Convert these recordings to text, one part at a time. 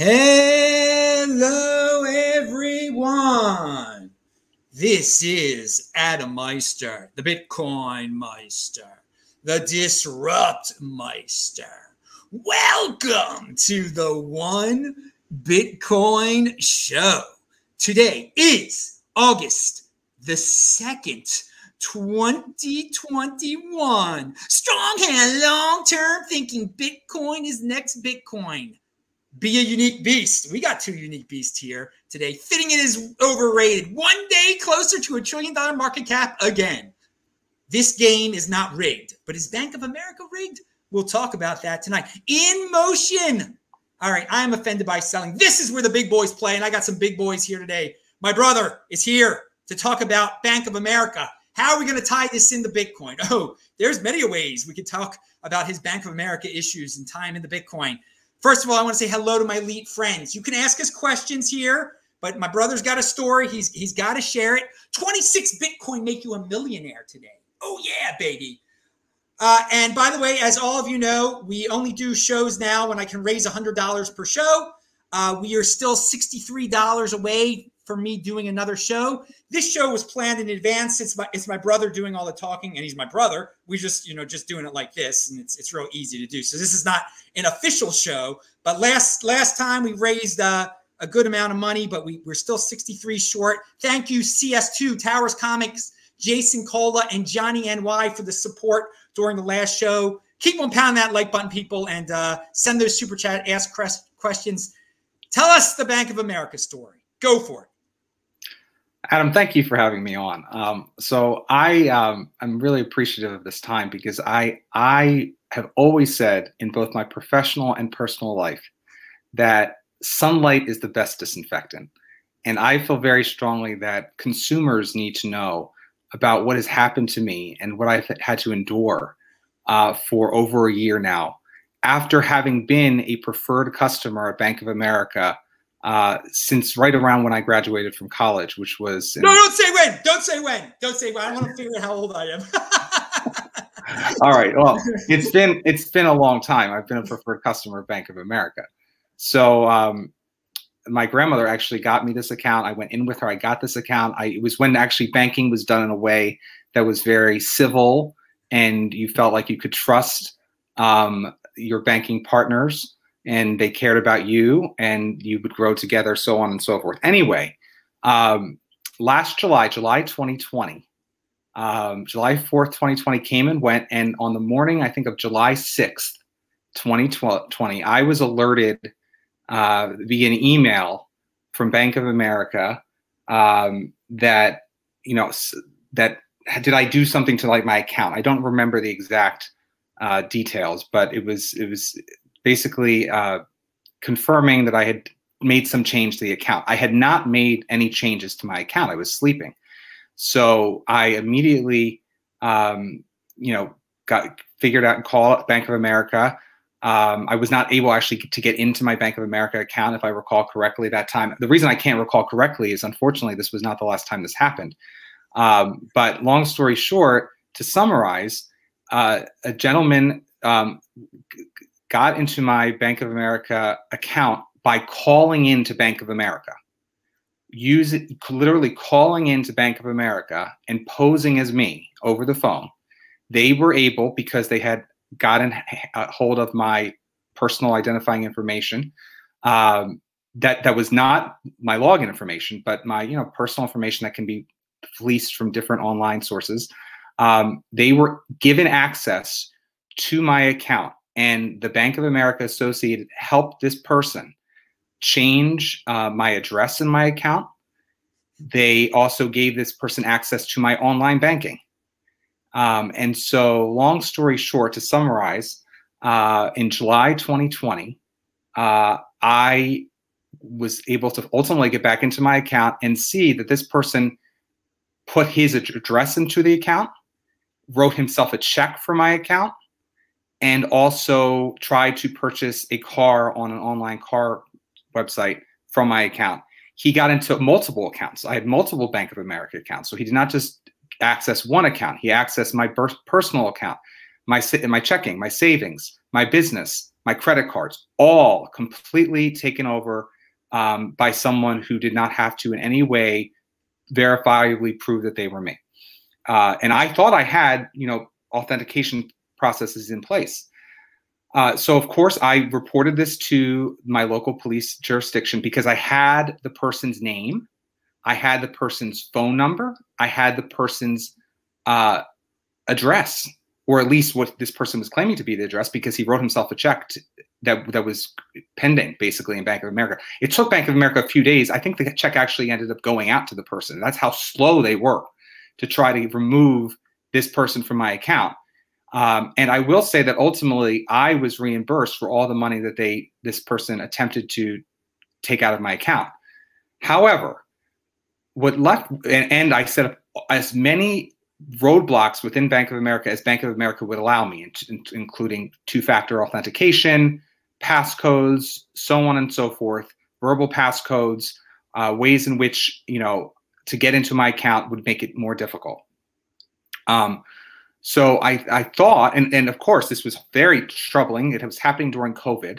Hello, everyone. This is Adam Meister, the Bitcoin Meister, the Disrupt Meister. Welcome to the One Bitcoin Show. Today is August the 2nd, 2021. Strong hand, long term thinking. Bitcoin is next Bitcoin be a unique beast. We got two unique beasts here today. Fitting it is overrated. One day closer to a trillion dollar market cap again. This game is not rigged, but is Bank of America rigged? We'll talk about that tonight. In motion. All right, I am offended by selling. This is where the big boys play, and I got some big boys here today. My brother is here to talk about Bank of America. How are we going to tie this into Bitcoin? Oh, there's many ways we could talk about his Bank of America issues and time into Bitcoin. First of all, I want to say hello to my elite friends. You can ask us questions here, but my brother's got a story. He's he's got to share it. 26 Bitcoin make you a millionaire today. Oh yeah, baby. Uh, and by the way, as all of you know, we only do shows now when I can raise $100 per show. Uh, we are still $63 away from me doing another show. This show was planned in advance. It's my it's my brother doing all the talking, and he's my brother. We just you know just doing it like this, and it's it's real easy to do. So this is not an official show, but last last time we raised uh, a good amount of money, but we we're still 63 short. Thank you CS2 Towers Comics, Jason Cola, and Johnny NY for the support during the last show. Keep on pounding that like button, people, and uh, send those super chat, ask questions. Tell us the Bank of America story. Go for it. Adam, thank you for having me on. Um, so I um, I'm really appreciative of this time because I I have always said in both my professional and personal life that sunlight is the best disinfectant, and I feel very strongly that consumers need to know about what has happened to me and what I've had to endure uh, for over a year now after having been a preferred customer at Bank of America uh, since right around when I graduated from college, which was in- no, don't say when, don't say when, don't say when. I want to figure out how old I am. All right. Well, it's been it's been a long time. I've been a preferred customer of Bank of America. So um, my grandmother actually got me this account. I went in with her. I got this account. I, it was when actually banking was done in a way that was very civil, and you felt like you could trust um, your banking partners and they cared about you and you would grow together, so on and so forth. Anyway, um, last July, July 2020, um, July 4th, 2020 came and went. And on the morning, I think of July 6th, 2020, I was alerted uh, via an email from Bank of America um, that, you know, that did I do something to like my account? I don't remember the exact uh, details, but it was it was basically uh, confirming that I had made some change to the account. I had not made any changes to my account. I was sleeping. So I immediately, um, you know, got figured out and called Bank of America. Um, I was not able actually to get into my Bank of America account, if I recall correctly, that time. The reason I can't recall correctly is unfortunately this was not the last time this happened. Um, but long story short, to summarize, uh, a gentleman um, got into my Bank of America account by calling into Bank of America. Use it, literally calling into Bank of America and posing as me over the phone. They were able because they had gotten hold of my personal identifying information. Um, that that was not my login information, but my you know personal information that can be fleeced from different online sources. Um, they were given access to my account and the Bank of America associate helped this person change uh, my address in my account. They also gave this person access to my online banking. Um, and so, long story short, to summarize, uh, in July 2020, uh, I was able to ultimately get back into my account and see that this person put his address into the account, wrote himself a check for my account, and also tried to purchase a car on an online car website from my account. He got into multiple accounts. I had multiple Bank of America accounts. So he did not just access one account, he accessed my personal account, my, my checking, my savings, my business, my credit cards, all completely taken over um, by someone who did not have to in any way verifiably prove that they were me. Uh, and I thought I had, you know, authentication processes in place. Uh, so of course I reported this to my local police jurisdiction because I had the person's name, I had the person's phone number, I had the person's uh, address, or at least what this person was claiming to be the address because he wrote himself a check to, that that was pending basically in Bank of America. It took Bank of America a few days. I think the check actually ended up going out to the person. That's how slow they were to try to remove this person from my account. Um, and I will say that ultimately I was reimbursed for all the money that they this person attempted to take out of my account. However, what left and, and I set up as many roadblocks within Bank of America as Bank of America would allow me, including two-factor authentication, passcodes, so on and so forth, verbal passcodes, uh, ways in which you know to get into my account would make it more difficult. Um, so I, I thought, and, and of course, this was very troubling. It was happening during COVID,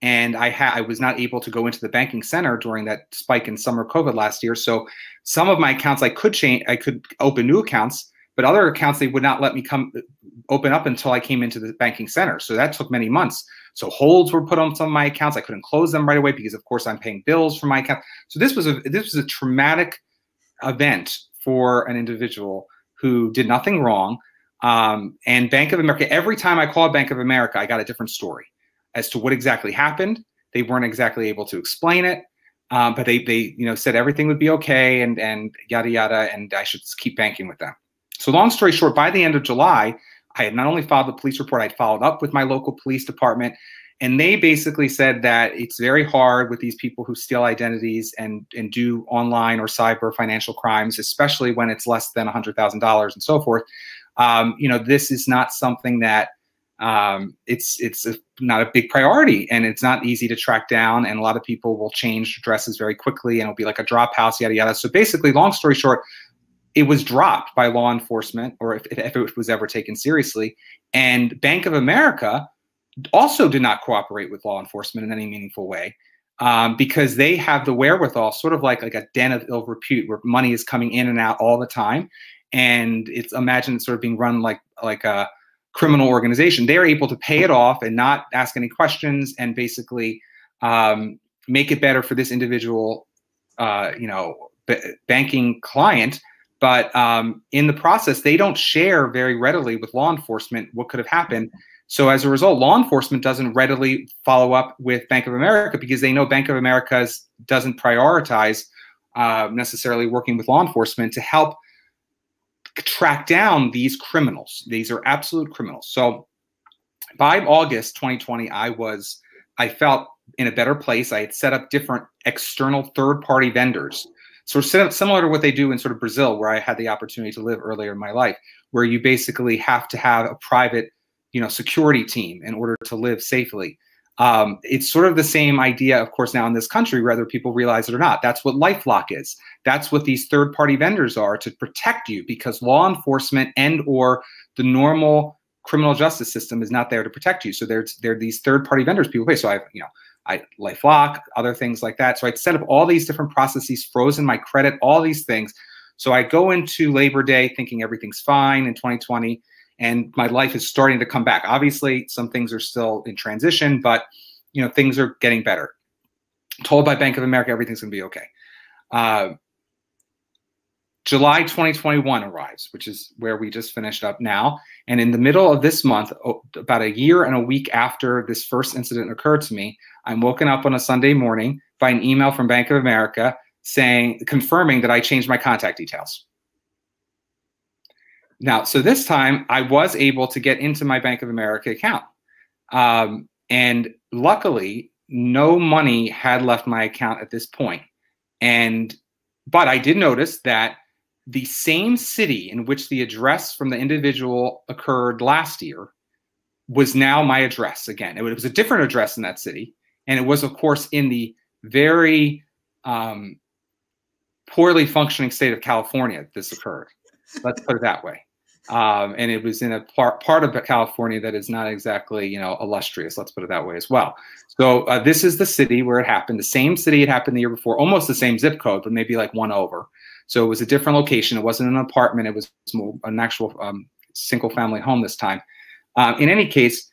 and I had I was not able to go into the banking center during that spike in summer COVID last year. So some of my accounts I could change, I could open new accounts, but other accounts they would not let me come uh, open up until I came into the banking center. So that took many months. So holds were put on some of my accounts. I couldn't close them right away because, of course, I'm paying bills for my account. So this was a this was a traumatic event for an individual who did nothing wrong um, and Bank of America, every time I called Bank of America, I got a different story as to what exactly happened. They weren't exactly able to explain it, um, but they they you know said everything would be okay and and yada yada, and I should keep banking with them. So long story short, by the end of July, I had not only filed the police report, I'd followed up with my local police department, and they basically said that it's very hard with these people who steal identities and and do online or cyber financial crimes, especially when it's less than hundred thousand dollars and so forth um, you know, this is not something that um, it's it's a, not a big priority and it's not easy to track down. And a lot of people will change addresses very quickly and it'll be like a drop house, yada yada. So basically, long story short, it was dropped by law enforcement, or if, if it was ever taken seriously. And Bank of America also did not cooperate with law enforcement in any meaningful way. Um, because they have the wherewithal, sort of like like a den of ill repute, where money is coming in and out all the time, and it's imagined sort of being run like like a criminal organization. They're able to pay it off and not ask any questions and basically um, make it better for this individual, uh, you know, b- banking client. But um, in the process, they don't share very readily with law enforcement what could have happened. So as a result, law enforcement doesn't readily follow up with Bank of America because they know Bank of America doesn't prioritize uh, necessarily working with law enforcement to help track down these criminals. These are absolute criminals. So by August 2020, I was, I felt in a better place. I had set up different external third party vendors. So similar to what they do in sort of Brazil, where I had the opportunity to live earlier in my life, where you basically have to have a private, you know, security team in order to live safely. Um, it's sort of the same idea, of course, now in this country, whether people realize it or not. That's what LifeLock is. That's what these third-party vendors are to protect you, because law enforcement and or the normal criminal justice system is not there to protect you. So there's there are these third-party vendors people pay. So I, you know, I LifeLock, other things like that. So I'd set up all these different processes, frozen my credit, all these things. So I go into Labor Day thinking everything's fine in 2020 and my life is starting to come back. Obviously, some things are still in transition, but you know things are getting better. Told by Bank of America everything's going to be okay. Uh, July 2021 arrives, which is where we just finished up now. And in the middle of this month, about a year and a week after this first incident occurred to me, I'm woken up on a Sunday morning by an email from Bank of America saying, confirming that I changed my contact details. Now, so this time I was able to get into my Bank of America account. Um, and luckily, no money had left my account at this point. And, but I did notice that the same city in which the address from the individual occurred last year was now my address again. It was a different address in that city. And it was, of course, in the very um, poorly functioning state of California that this occurred. Let's put it that way. Um, and it was in a part part of California that is not exactly you know illustrious. Let's put it that way as well. So uh, this is the city where it happened. The same city it happened the year before, almost the same zip code, but maybe like one over. So it was a different location. It wasn't an apartment. It was an actual um, single family home this time. Um, in any case,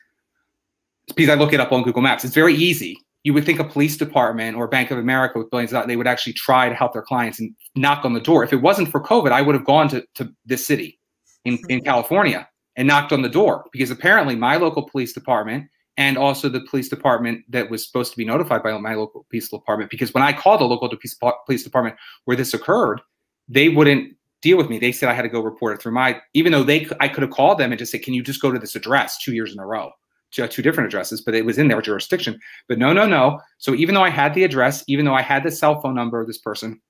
because I look it up on Google Maps, it's very easy. You would think a police department or Bank of America with billions of dollars, they would actually try to help their clients and knock on the door. If it wasn't for COVID, I would have gone to, to this city in, in California and knocked on the door because apparently my local police department and also the police department that was supposed to be notified by my local police department because when I called the local police department where this occurred, they wouldn't deal with me. They said I had to go report it through my, even though they, I could have called them and just said, can you just go to this address two years in a row? Two, two different addresses, but it was in their jurisdiction. But no, no, no. So even though I had the address, even though I had the cell phone number of this person,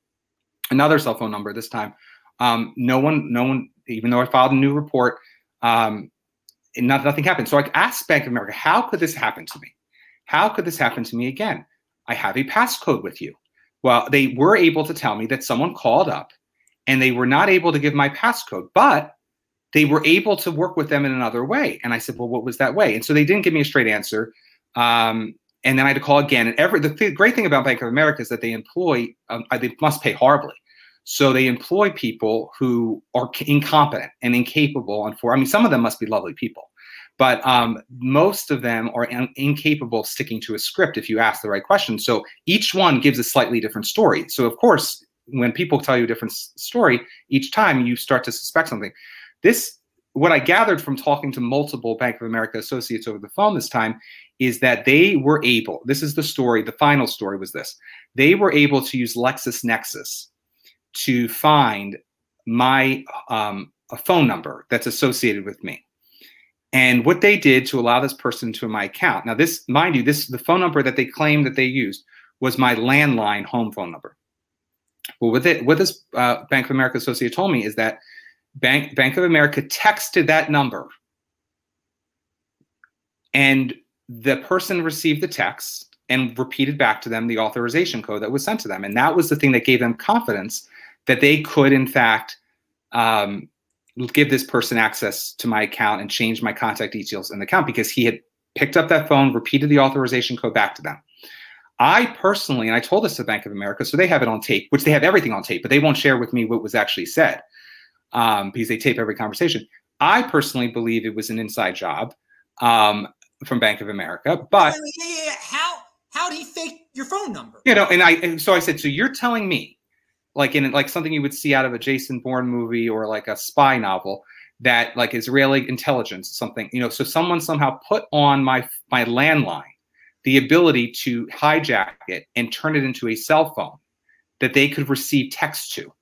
another cell phone number this time, um, no one, no one, even though I filed a new report, um, not, nothing happened. So I asked Bank of America, how could this happen to me? How could this happen to me again? I have a passcode with you. Well, they were able to tell me that someone called up and they were not able to give my passcode, but they were able to work with them in another way. And I said, well, what was that way? And so they didn't give me a straight answer. Um, and then I had to call again. And every the th- great thing about Bank of America is that they employ, um, they must pay horribly. So they employ people who are incompetent and incapable. And for, I mean, some of them must be lovely people, but um, most of them are in- incapable of sticking to a script if you ask the right question. So each one gives a slightly different story. So of course, when people tell you a different story, each time you start to suspect something. This, what I gathered from talking to multiple Bank of America associates over the phone this time, is that they were able. This is the story. The final story was this: they were able to use LexisNexis to find my um, a phone number that's associated with me. And what they did to allow this person to my account. Now, this, mind you, this the phone number that they claimed that they used was my landline home phone number. Well, what, it, what this uh, Bank of America associate told me is that Bank Bank of America texted that number, and the person received the text and repeated back to them the authorization code that was sent to them, and that was the thing that gave them confidence that they could, in fact, um, give this person access to my account and change my contact details in the account because he had picked up that phone, repeated the authorization code back to them. I personally, and I told this to Bank of America, so they have it on tape, which they have everything on tape, but they won't share with me what was actually said um, because they tape every conversation. I personally believe it was an inside job um, from Bank of America, but yeah, yeah, yeah. how how did he fake your phone number? You know, and I and so I said, so you're telling me, like in like something you would see out of a Jason Bourne movie or like a spy novel, that like Israeli intelligence, something you know, so someone somehow put on my my landline the ability to hijack it and turn it into a cell phone that they could receive text to.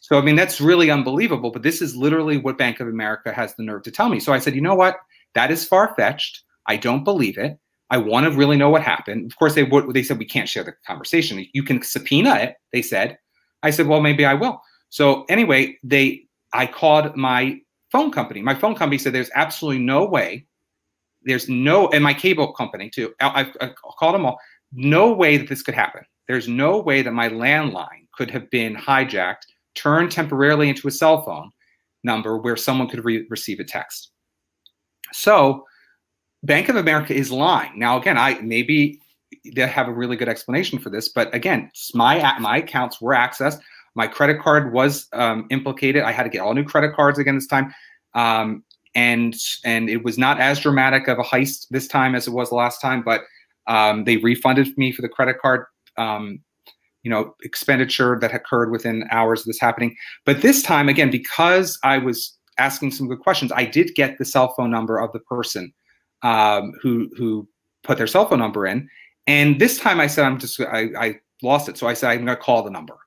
So, I mean, that's really unbelievable, but this is literally what Bank of America has the nerve to tell me. So I said, you know what? That is far fetched. I don't believe it. I want to really know what happened. Of course, they would. They said we can't share the conversation. You can subpoena it. They said. I said, well, maybe I will. So anyway, they. I called my phone company. My phone company said there's absolutely no way there's no, and my cable company too. I, I, I called them all. No way that this could happen. There's no way that my landline could have been hijacked, turned temporarily into a cell phone number where someone could re- receive a text. So, Bank of America is lying. Now, again, I maybe they have a really good explanation for this, but again, my my accounts were accessed. My credit card was um, implicated. I had to get all new credit cards again this time. Um, and and it was not as dramatic of a heist this time as it was last time, but um, they refunded me for the credit card, um, you know, expenditure that occurred within hours of this happening. But this time, again, because I was asking some good questions, I did get the cell phone number of the person um, who who put their cell phone number in. And this time, I said, I'm just I, I lost it, so I said I'm going to call the number.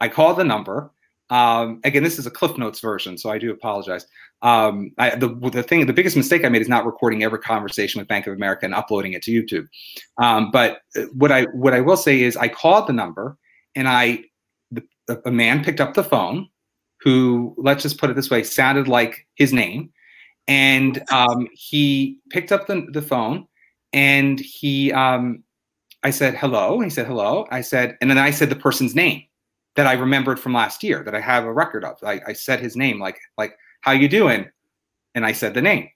I called the number. Um, again, this is a Cliff Notes version, so I do apologize. Um, I, the the thing, the biggest mistake I made is not recording every conversation with Bank of America and uploading it to YouTube. Um, but uh, what I what I will say is, I called the number, and I the, a man picked up the phone, who let's just put it this way, sounded like his name, and um, he picked up the the phone, and he um, I said hello, he said hello, I said, and then I said the person's name that I remembered from last year that I have a record of. I, I said his name like like how you doing? And I said the name.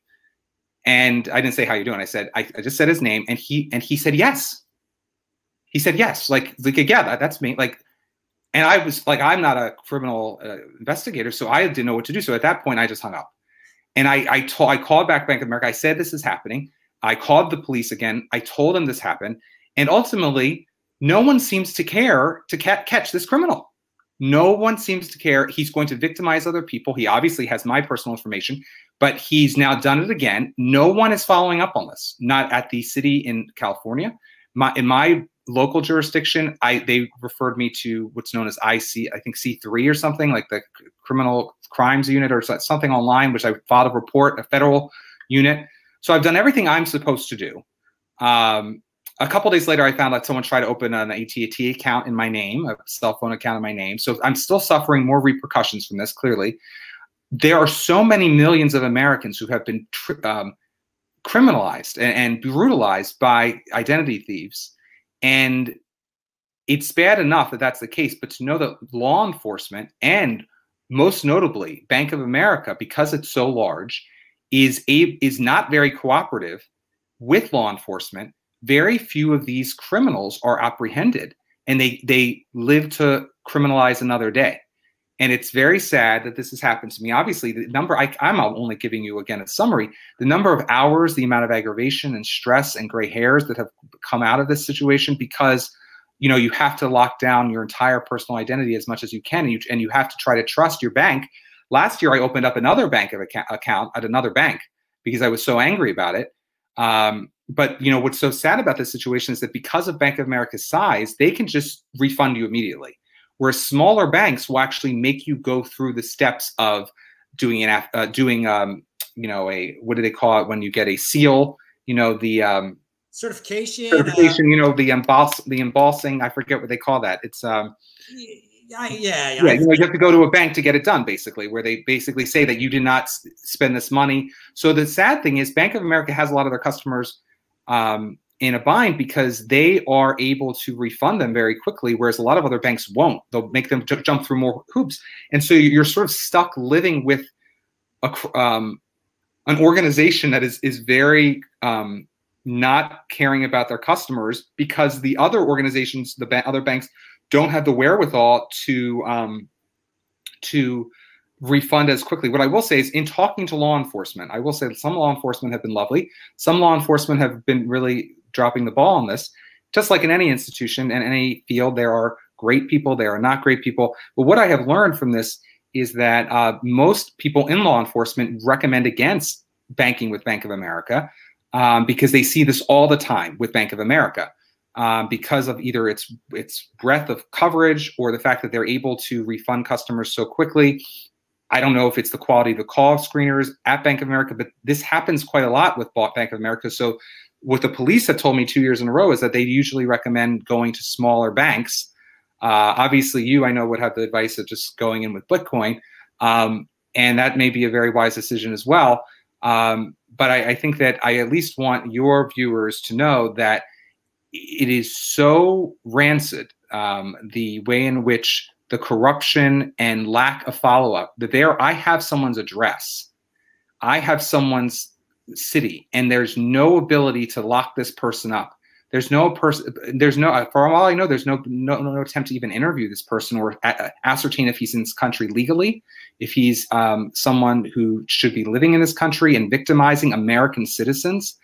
And I didn't say how you doing. I said, I, I just said his name and he, and he said, yes. He said, yes. Like, like, yeah, that, that's me. Like, and I was like, I'm not a criminal uh, investigator, so I didn't know what to do. So at that point, I just hung up. And I, I told, I called back Bank of America. I said, this is happening. I called the police again. I told them this happened. And ultimately, no one seems to care to ca- catch this criminal. No one seems to care. He's going to victimize other people. He obviously has my personal information, but he's now done it again. No one is following up on this. Not at the city in California. My, in my local jurisdiction, I they referred me to what's known as IC, I think C3 or something like the criminal crimes unit or something online, which I filed a report, a federal unit. So I've done everything I'm supposed to do. Um, a couple days later, I found out someone tried to open an AT&T account in my name, a cell phone account in my name. So I'm still suffering more repercussions from this. Clearly, there are so many millions of Americans who have been um, criminalized and, and brutalized by identity thieves, and it's bad enough that that's the case. But to know that law enforcement and most notably Bank of America, because it's so large, is a, is not very cooperative with law enforcement very few of these criminals are apprehended and they they live to criminalize another day. And it's very sad that this has happened to me. Obviously the number I, i'm only giving you again a summary. The number of hours the amount of aggravation and stress and gray hairs that have come out of this situation because you know you have to lock down your entire personal identity as much as you can and you, and you have to try to trust your bank. Last year i opened up another bank account, account at another bank because i was so angry about it. Um, but you know what's so sad about this situation is that because of Bank of America's size, they can just refund you immediately. Whereas smaller banks will actually make you go through the steps of doing an uh, doing um, you know a what do they call it when you get a seal? You know the um, certification. Certification. Uh, you know the emboss the embossing. I forget what they call that. It's um, yeah, yeah, yeah. You, know, you have to go to a bank to get it done, basically, where they basically say that you did not spend this money. So the sad thing is, Bank of America has a lot of their customers um, in a bind because they are able to refund them very quickly, whereas a lot of other banks won't. They'll make them j- jump through more hoops, and so you're sort of stuck living with a, um, an organization that is is very um, not caring about their customers because the other organizations, the ba- other banks, don't have the wherewithal to um, to refund as quickly. What I will say is, in talking to law enforcement, I will say some law enforcement have been lovely. Some law enforcement have been really dropping the ball on this. Just like in any institution and any field, there are great people, there are not great people. But what I have learned from this is that uh, most people in law enforcement recommend against banking with Bank of America um, because they see this all the time with Bank of America. Um, because of either its its breadth of coverage or the fact that they're able to refund customers so quickly, I don't know if it's the quality of the call screeners at Bank of America, but this happens quite a lot with Bank of America. So, what the police have told me two years in a row is that they usually recommend going to smaller banks. Uh, obviously, you I know would have the advice of just going in with Bitcoin, um, and that may be a very wise decision as well. Um, but I, I think that I at least want your viewers to know that it is so rancid um, the way in which the corruption and lack of follow up. That there, I have someone's address, I have someone's city, and there's no ability to lock this person up. There's no person. There's no. For all I know, there's no no no attempt to even interview this person or a- ascertain if he's in this country legally, if he's um, someone who should be living in this country and victimizing American citizens.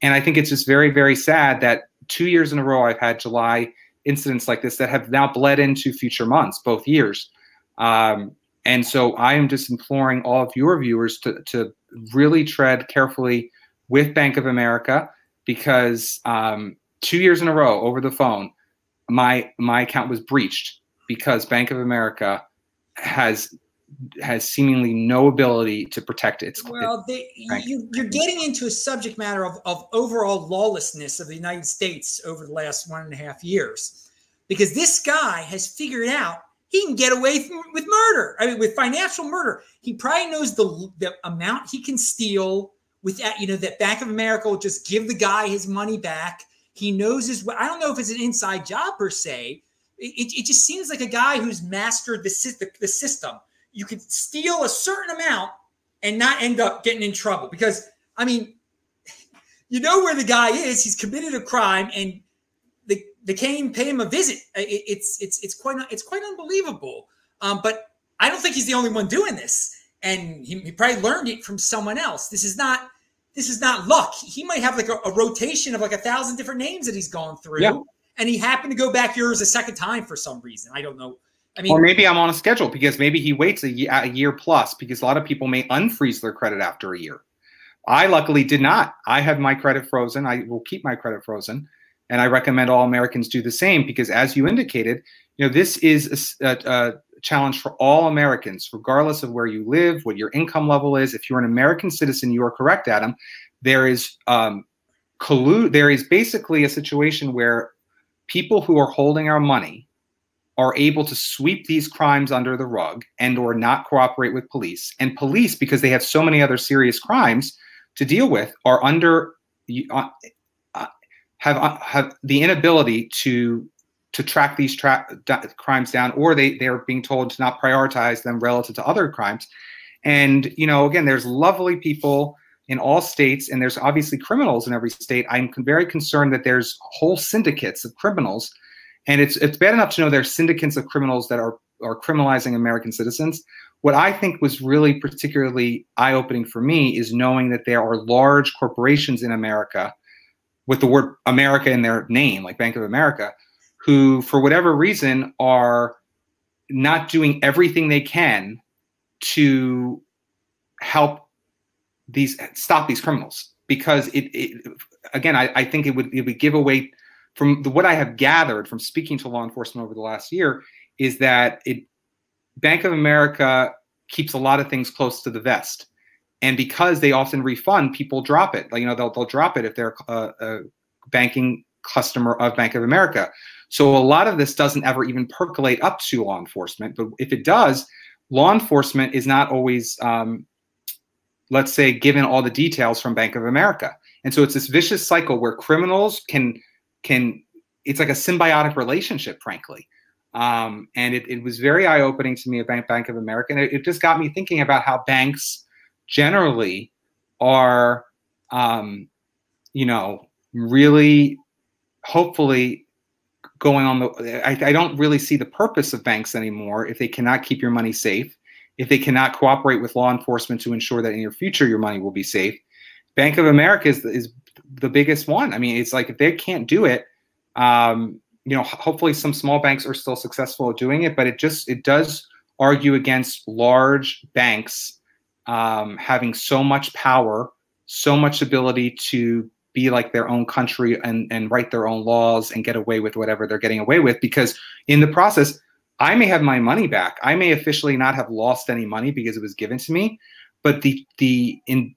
And I think it's just very very sad that two years in a row I've had July incidents like this that have now bled into future months, both years. Um, and so I am just imploring all of your viewers to, to really tread carefully with Bank of America because um, two years in a row over the phone, my my account was breached because Bank of America has has seemingly no ability to protect its. Well, they, you, are getting into a subject matter of, of overall lawlessness of the United States over the last one and a half years, because this guy has figured out he can get away from, with murder. I mean, with financial murder, he probably knows the the amount he can steal. With that, you know, that Bank of America will just give the guy his money back. He knows his. I don't know if it's an inside job per se. It, it just seems like a guy who's mastered the, the, the system you could steal a certain amount and not end up getting in trouble because I mean, you know where the guy is. He's committed a crime, and the the came pay him a visit. It, it's it's it's quite it's quite unbelievable. Um, but I don't think he's the only one doing this, and he, he, probably learned it from someone else. This is not this is not luck. He might have like a, a rotation of like a thousand different names that he's gone through, yeah. and he happened to go back yours a second time for some reason. I don't know. I mean, or maybe I'm on a schedule because maybe he waits a year, a year plus because a lot of people may unfreeze their credit after a year. I luckily did not. I have my credit frozen. I will keep my credit frozen, and I recommend all Americans do the same because, as you indicated, you know this is a, a, a challenge for all Americans, regardless of where you live, what your income level is. If you're an American citizen, you are correct, Adam. There is um, collude. There is basically a situation where people who are holding our money are able to sweep these crimes under the rug and or not cooperate with police and police because they have so many other serious crimes to deal with are under uh, uh, have uh, have the inability to to track these tra- crimes down, or they they're being told to not prioritize them relative to other crimes. And you know, again, there's lovely people in all states, and there's obviously criminals in every state. I'm very concerned that there's whole syndicates of criminals, and it's it's bad enough to know there are syndicates of criminals that are are criminalizing American citizens. What I think was really particularly eye opening for me is knowing that there are large corporations in America with the word America in their name, like Bank of America, who, for whatever reason, are not doing everything they can to help these stop these criminals. Because it, it again I, I, think it would it would give away from the, what I have gathered from speaking to law enforcement over the last year is that it Bank of America keeps a lot of things close to the vest. And because they often refund, people drop it. Like, you know, they'll, they'll drop it if they're a, a banking customer of Bank of America. So a lot of this doesn't ever even percolate up to law enforcement. But if it does, law enforcement is not always, um, let's say, given all the details from Bank of America. And so it's this vicious cycle where criminals can can it's like a symbiotic relationship, frankly. Um, and it, it, was very eye opening to me about Bank of America. And it, it, just got me thinking about how banks generally are, um, you know, really hopefully going on the. I, I don't really see the purpose of banks anymore if they cannot keep your money safe, if they cannot cooperate with law enforcement to ensure that in your future your money will be safe. Bank of America is, is the biggest one. I mean, it's like if they can't do it, um, you know, hopefully some small banks are still successful at doing it, but it just it does argue against large banks um, having so much power, so much ability to be like their own country and, and write their own laws and get away with whatever they're getting away with. Because in the process, I may have my money back. I may officially not have lost any money because it was given to me, but the the in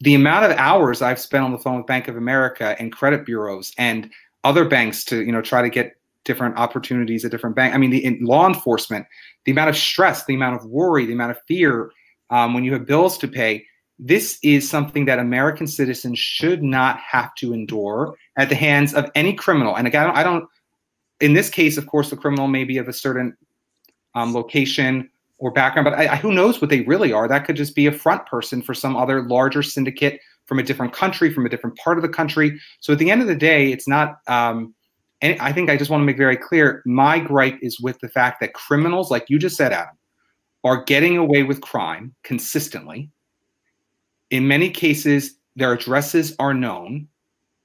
the amount of hours I've spent on the phone with Bank of America and credit bureaus and other banks to you know try to get different opportunities at different banks. I mean, the in law enforcement, the amount of stress, the amount of worry, the amount of fear um, when you have bills to pay. This is something that American citizens should not have to endure at the hands of any criminal. And again, I don't, I don't in this case, of course, the criminal may be of a certain um, location or background, but I, I, who knows what they really are? That could just be a front person for some other larger syndicate from a different country, from a different part of the country. So at the end of the day, it's not. Um, and I think I just want to make very clear my gripe is with the fact that criminals, like you just said, Adam, are getting away with crime consistently. In many cases, their addresses are known.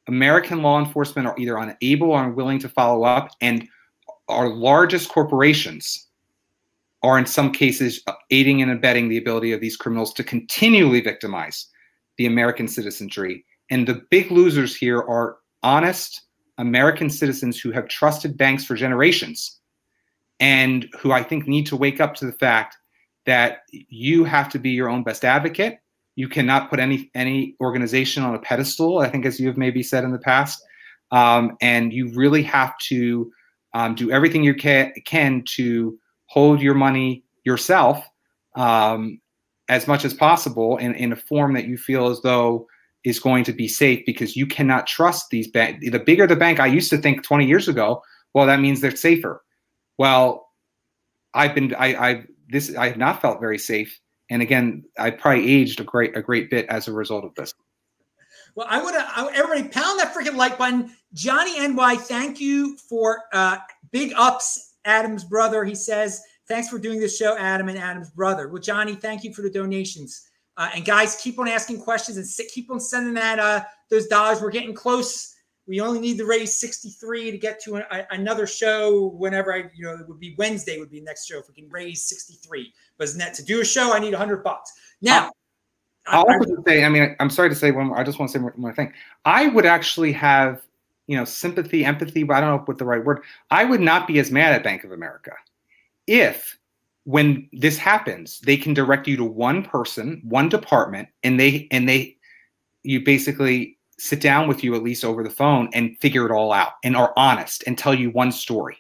American law enforcement are either unable or unwilling to follow up, and our largest corporations are, in some cases, aiding and abetting the ability of these criminals to continually victimize the American citizenry. And the big losers here are honest American citizens who have trusted banks for generations and who I think need to wake up to the fact that you have to be your own best advocate. You cannot put any any organization on a pedestal. I think, as you have maybe said in the past, um, and you really have to um, do everything you can, can to hold your money yourself um, as much as possible in, in a form that you feel as though is going to be safe because you cannot trust these banks. The bigger the bank, I used to think 20 years ago, well, that means they're safer. Well, I've been, I, I, this, I have not felt very safe and again, I probably aged a great a great bit as a result of this. Well, I would uh, everybody pound that freaking like button. Johnny NY, thank you for uh, big ups. Adam's brother, he says, thanks for doing this show, Adam and Adam's brother. Well, Johnny, thank you for the donations. Uh, and guys, keep on asking questions and keep on sending that uh, those dollars. We're getting close. We only need to raise 63 to get to a, another show whenever I, you know, it would be Wednesday would be the next show if we can raise 63. But isn't that to do a show? I need 100 bucks. Now, I'll also I, say, I mean, I'm sorry to say one more. I just want to say one more thing. I would actually have, you know, sympathy, empathy, but I don't know what the right word. I would not be as mad at Bank of America if when this happens, they can direct you to one person, one department, and they and they you basically sit down with you at least over the phone and figure it all out and are honest and tell you one story.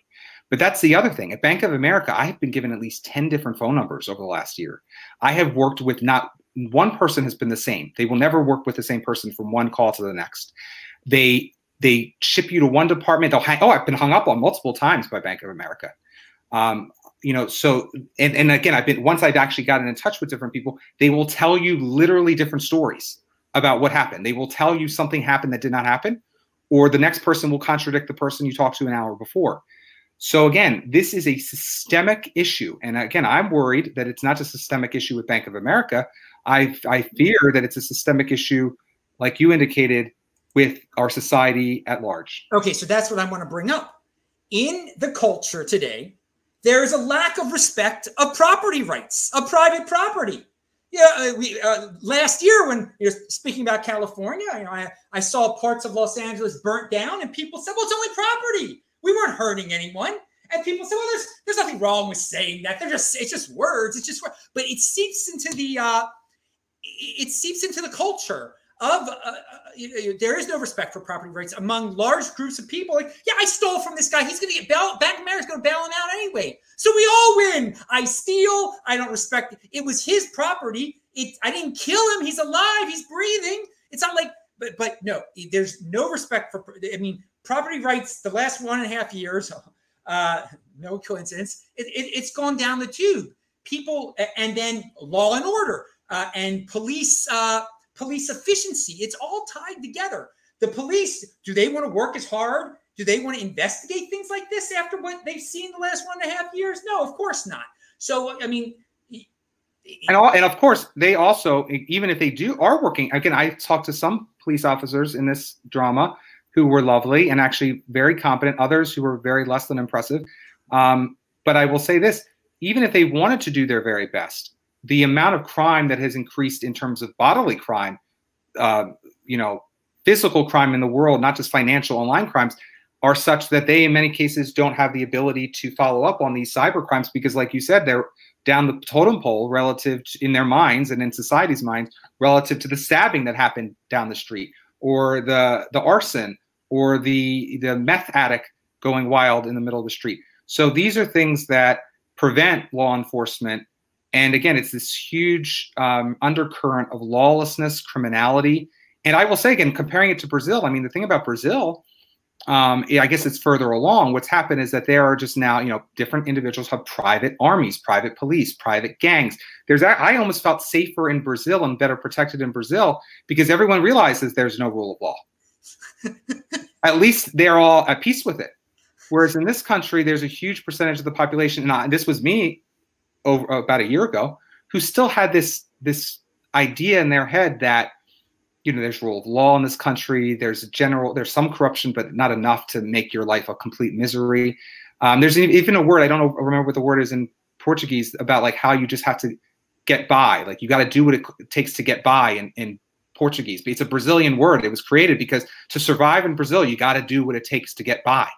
But that's the other thing. At Bank of America, I have been given at least 10 different phone numbers over the last year. I have worked with not one person has been the same. They will never work with the same person from one call to the next. They they ship you to one department. They'll hang, oh, I've been hung up on multiple times by Bank of America. Um, you know, so and, and again, I've been once I've actually gotten in touch with different people, they will tell you literally different stories about what happened. They will tell you something happened that did not happen, or the next person will contradict the person you talked to an hour before. So again, this is a systemic issue. And again, I'm worried that it's not a systemic issue with Bank of America. I, I fear that it's a systemic issue, like you indicated, with our society at large. Okay, so that's what I want to bring up. In the culture today, there is a lack of respect of property rights, of private property. Yeah, uh, we uh, last year when you're speaking about California, you know, I, I saw parts of Los Angeles burnt down, and people said, "Well, it's only property. We weren't hurting anyone." And people say, "Well, there's there's nothing wrong with saying that. They're just it's just words. It's just but it seeps into the uh, it seeps into the culture of uh, uh there is no respect for property rights among large groups of people. Like, yeah, I stole from this guy. He's going to get bail. Bank of America's going to bail him out anyway. So we all win. I steal. I don't respect it. It was his property. It. I didn't kill him. He's alive. He's breathing. It's not like. But but no, there's no respect for. I mean, property rights. The last one and a half years. Uh, no coincidence. It, it, it's gone down the tube. People and then law and order uh, and police uh, police efficiency. It's all tied together. The police do they want to work as hard? Do they want to investigate things like this after what they've seen the last one and a half years? No, of course not. So I mean. And, all, and of course, they also, even if they do are working, again, I talked to some police officers in this drama who were lovely and actually very competent, others who were very less than impressive. Um, but I will say this even if they wanted to do their very best, the amount of crime that has increased in terms of bodily crime, uh, you know, physical crime in the world, not just financial online crimes, are such that they, in many cases, don't have the ability to follow up on these cyber crimes because, like you said, they're down the totem pole relative to, in their minds and in society's minds relative to the stabbing that happened down the street or the the arson or the the meth addict going wild in the middle of the street. So these are things that prevent law enforcement and again, it's this huge um, undercurrent of lawlessness, criminality. And I will say again, comparing it to Brazil, I mean, the thing about Brazil, um, I guess it's further along. What's happened is that there are just now, you know, different individuals have private armies, private police, private gangs. There's, I almost felt safer in Brazil and better protected in Brazil because everyone realizes there's no rule of law. at least they're all at peace with it. Whereas in this country, there's a huge percentage of the population, and I, this was me over about a year ago who still had this this idea in their head that you know there's rule of law in this country there's a general there's some corruption but not enough to make your life a complete misery. Um, there's even a word i don't know, remember what the word is in portuguese about like how you just have to get by. Like you got to do what it takes to get by in, in portuguese. But it's a brazilian word. It was created because to survive in brazil you got to do what it takes to get by.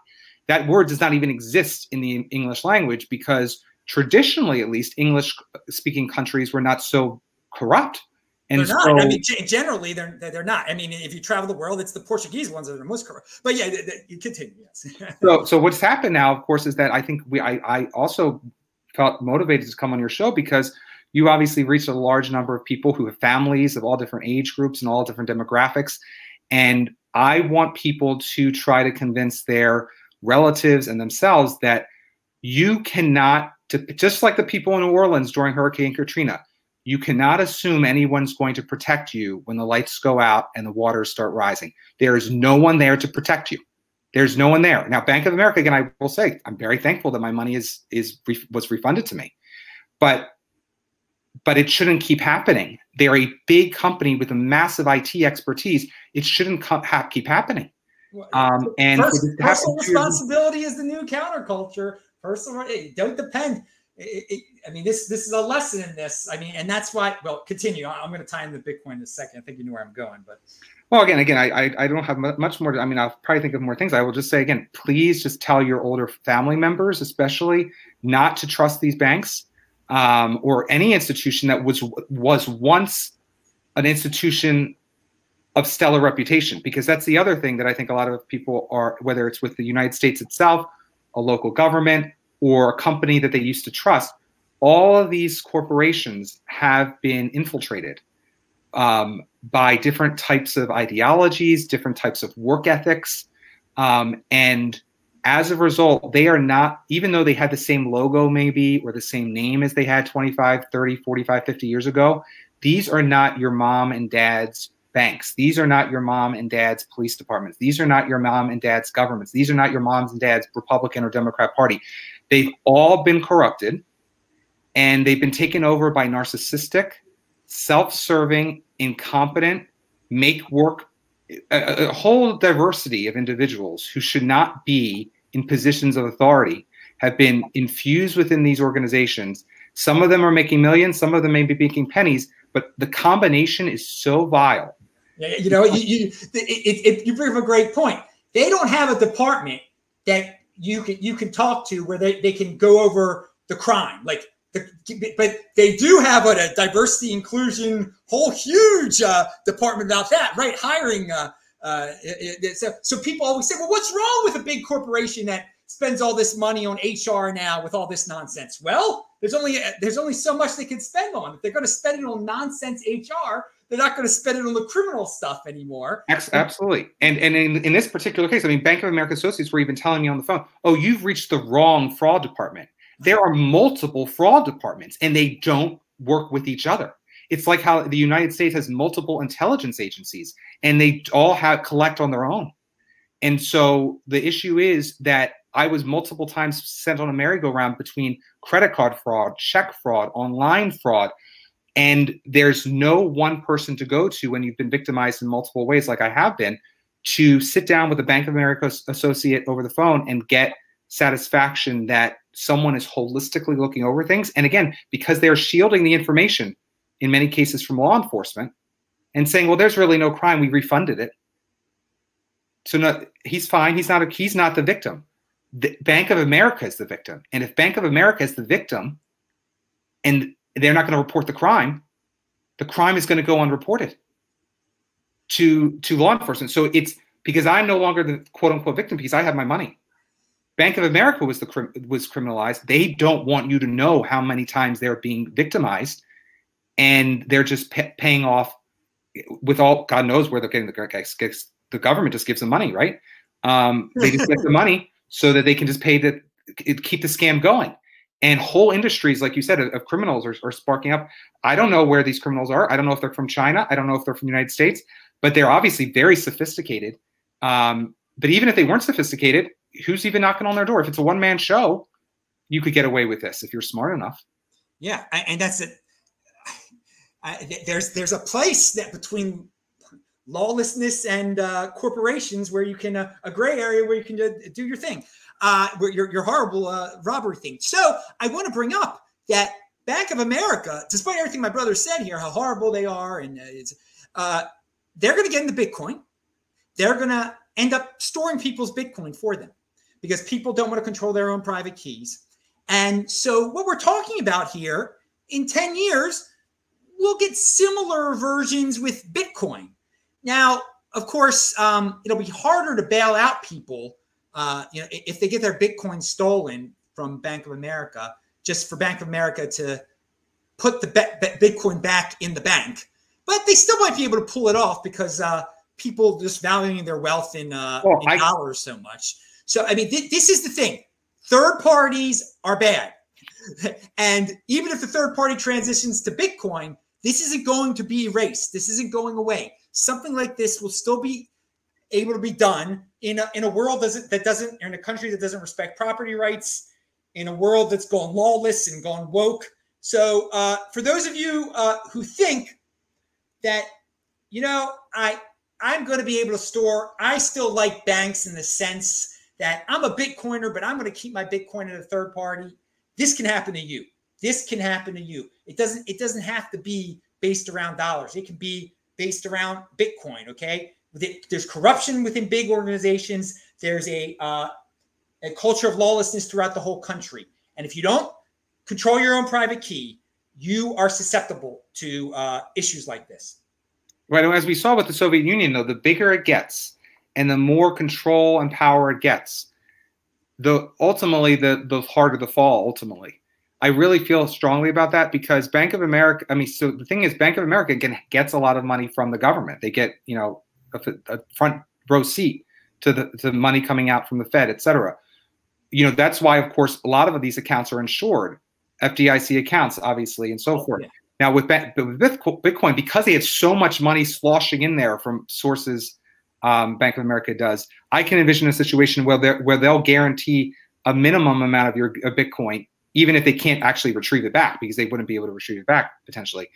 That word does not even exist in the english language because traditionally, at least, English speaking countries were not so corrupt. And they're not. So, I mean, generally, they're they're not. I mean, if you travel the world, it's the Portuguese ones that are the most corrupt. But yeah, you continue. Yes. so, so what's happened now, of course, is that I think we I, I also felt motivated to come on your show because you obviously reached a large number of people who have families of all different age groups and all different demographics, and I want people to try to convince their relatives and themselves that you cannot to just like the people in New Orleans during Hurricane Katrina. you cannot assume anyone's going to protect you when the lights go out and the waters start rising. There is no one there to protect you. There's no one there. Now, Bank of America, again, I will say, I'm very thankful that my money is is was refunded to me, but but it shouldn't keep happening. They're a big company with a massive IT expertise. It shouldn't ha- keep happening. Um, and personal responsibility is the new counterculture. Personal, don't depend it, it, I mean, this this is a lesson in this. I mean, and that's why. Well, continue. I'm going to tie in the Bitcoin in a second. I think you know where I'm going, but. Well, again, again, I, I don't have much more. I mean, I'll probably think of more things. I will just say again, please just tell your older family members, especially, not to trust these banks um, or any institution that was was once an institution of stellar reputation. Because that's the other thing that I think a lot of people are, whether it's with the United States itself, a local government, or a company that they used to trust, all of these corporations have been infiltrated um, by different types of ideologies, different types of work ethics. Um, and as a result, they are not, even though they had the same logo maybe or the same name as they had 25, 30, 45, 50 years ago, these are not your mom and dad's banks. These are not your mom and dad's police departments. These are not your mom and dad's governments. These are not your mom's and dad's Republican or Democrat Party. They've all been corrupted and they've been taken over by narcissistic, self serving, incompetent, make work, a, a, whole diversity of individuals who should not be in positions of authority have been infused within these organizations. Some of them are making millions, some of them may be making pennies, but the combination is so vile. You know, you, you, it, it, you bring up a great point. They don't have a department that you can you can talk to where they, they can go over the crime. Like the, but they do have a, a diversity inclusion whole huge uh, department about that right? Hiring uh, uh, it, it, so, so people always say well what's wrong with a big corporation that spends all this money on hr now with all this nonsense? Well there's only there's only so much they can spend on if they're going to spend it on nonsense hr they're not going to spend it on the criminal stuff anymore. Absolutely. And and in, in this particular case, I mean, Bank of America associates were even telling me on the phone, oh, you've reached the wrong fraud department. There are multiple fraud departments and they don't work with each other. It's like how the United States has multiple intelligence agencies and they all have collect on their own. And so the issue is that I was multiple times sent on a merry-go-round between credit card fraud, check fraud, online fraud, and there's no one person to go to when you've been victimized in multiple ways, like I have been, to sit down with a Bank of America associate over the phone and get satisfaction that someone is holistically looking over things. And again, because they're shielding the information in many cases from law enforcement and saying, well, there's really no crime, we refunded it. So no, he's fine. He's not a, he's not the victim. The Bank of America is the victim. And if Bank of America is the victim and they're not going to report the crime, the crime is going to go unreported to to law enforcement. So it's because I'm no longer the quote unquote victim because I have my money. Bank of America was the was criminalized. They don't want you to know how many times they're being victimized, and they're just pay, paying off with all God knows where they're getting the the government just gives them money, right? Um, they just get the money so that they can just pay the keep the scam going and whole industries, like you said, of, of criminals are, are, sparking up. I don't know where these criminals are. I don't know if they're from China. I don't know if they're from the United States, but they're obviously very sophisticated. Um, but even if they weren't sophisticated, who's even knocking on their door? If it's a one man show, you could get away with this if you're smart enough. Yeah, and that's it. There's there's a place that between lawlessness and uh, corporations where you can uh, a gray area where you can uh, do your thing uh, your, your horrible uh, robbery thing. So I want to bring up that Bank of America, despite everything my brother said here, how horrible they are, and uh, uh they're going to get into Bitcoin. They're going to end up storing people's Bitcoin for them because people don't want to control their own private keys. And so, what we're talking about here in 10 years, we'll get similar versions with Bitcoin. Now, of course, um, it'll be harder to bail out people uh, you know, if they get their Bitcoin stolen from Bank of America, just for Bank of America to put the Bitcoin back in the bank, but they still might be able to pull it off because uh, people just valuing their wealth in, uh, well, in I, dollars so much. So, I mean, th- this is the thing: third parties are bad. and even if the third party transitions to Bitcoin, this isn't going to be erased. This isn't going away. Something like this will still be able to be done in a, in a world doesn't, that doesn't, in a country that doesn't respect property rights, in a world that's gone lawless and gone woke. So, uh, for those of you uh, who think that, you know, I I'm going to be able to store, I still like banks in the sense that I'm a Bitcoiner, but I'm going to keep my Bitcoin in a third party. This can happen to you. This can happen to you. It doesn't. It doesn't have to be based around dollars. It can be based around Bitcoin. Okay. There's corruption within big organizations. There's a uh, a culture of lawlessness throughout the whole country. And if you don't control your own private key, you are susceptible to uh, issues like this. Right. As we saw with the Soviet Union, though, the bigger it gets and the more control and power it gets, the ultimately the the harder the fall. Ultimately, I really feel strongly about that because Bank of America. I mean, so the thing is, Bank of America get, gets a lot of money from the government. They get you know a, a front row seat to the to money coming out from the Fed, et cetera. You know that's why of course a lot of these accounts are insured fdic accounts obviously and so oh, forth. Yeah. now with, with bitcoin because they have so much money sloshing in there from sources um, bank of america does i can envision a situation where, where they'll guarantee a minimum amount of your of bitcoin even if they can't actually retrieve it back because they wouldn't be able to retrieve it back potentially.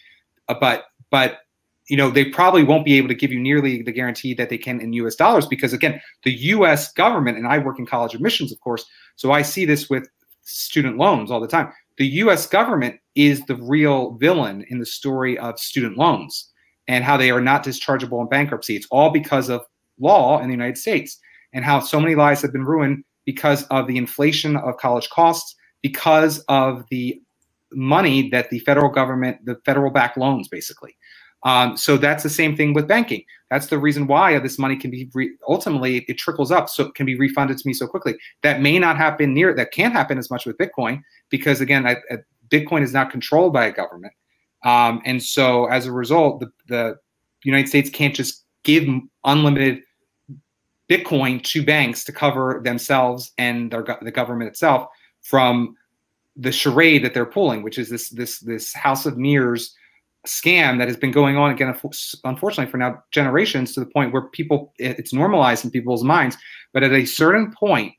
Uh, but but you know, they probably won't be able to give you nearly the guarantee that they can in US dollars because, again, the US government, and I work in college admissions, of course, so I see this with student loans all the time. The US government is the real villain in the story of student loans and how they are not dischargeable in bankruptcy. It's all because of law in the United States and how so many lives have been ruined because of the inflation of college costs, because of the money that the federal government, the federal backed loans, basically. Um, so that's the same thing with banking. That's the reason why this money can be re- ultimately it trickles up, so it can be refunded to me so quickly. That may not happen near. That can't happen as much with Bitcoin because again, I, I, Bitcoin is not controlled by a government, um, and so as a result, the, the United States can't just give unlimited Bitcoin to banks to cover themselves and their, the government itself from the charade that they're pulling, which is this this this house of mirrors scam that has been going on again unfortunately for now generations to the point where people it's normalized in people's minds but at a certain point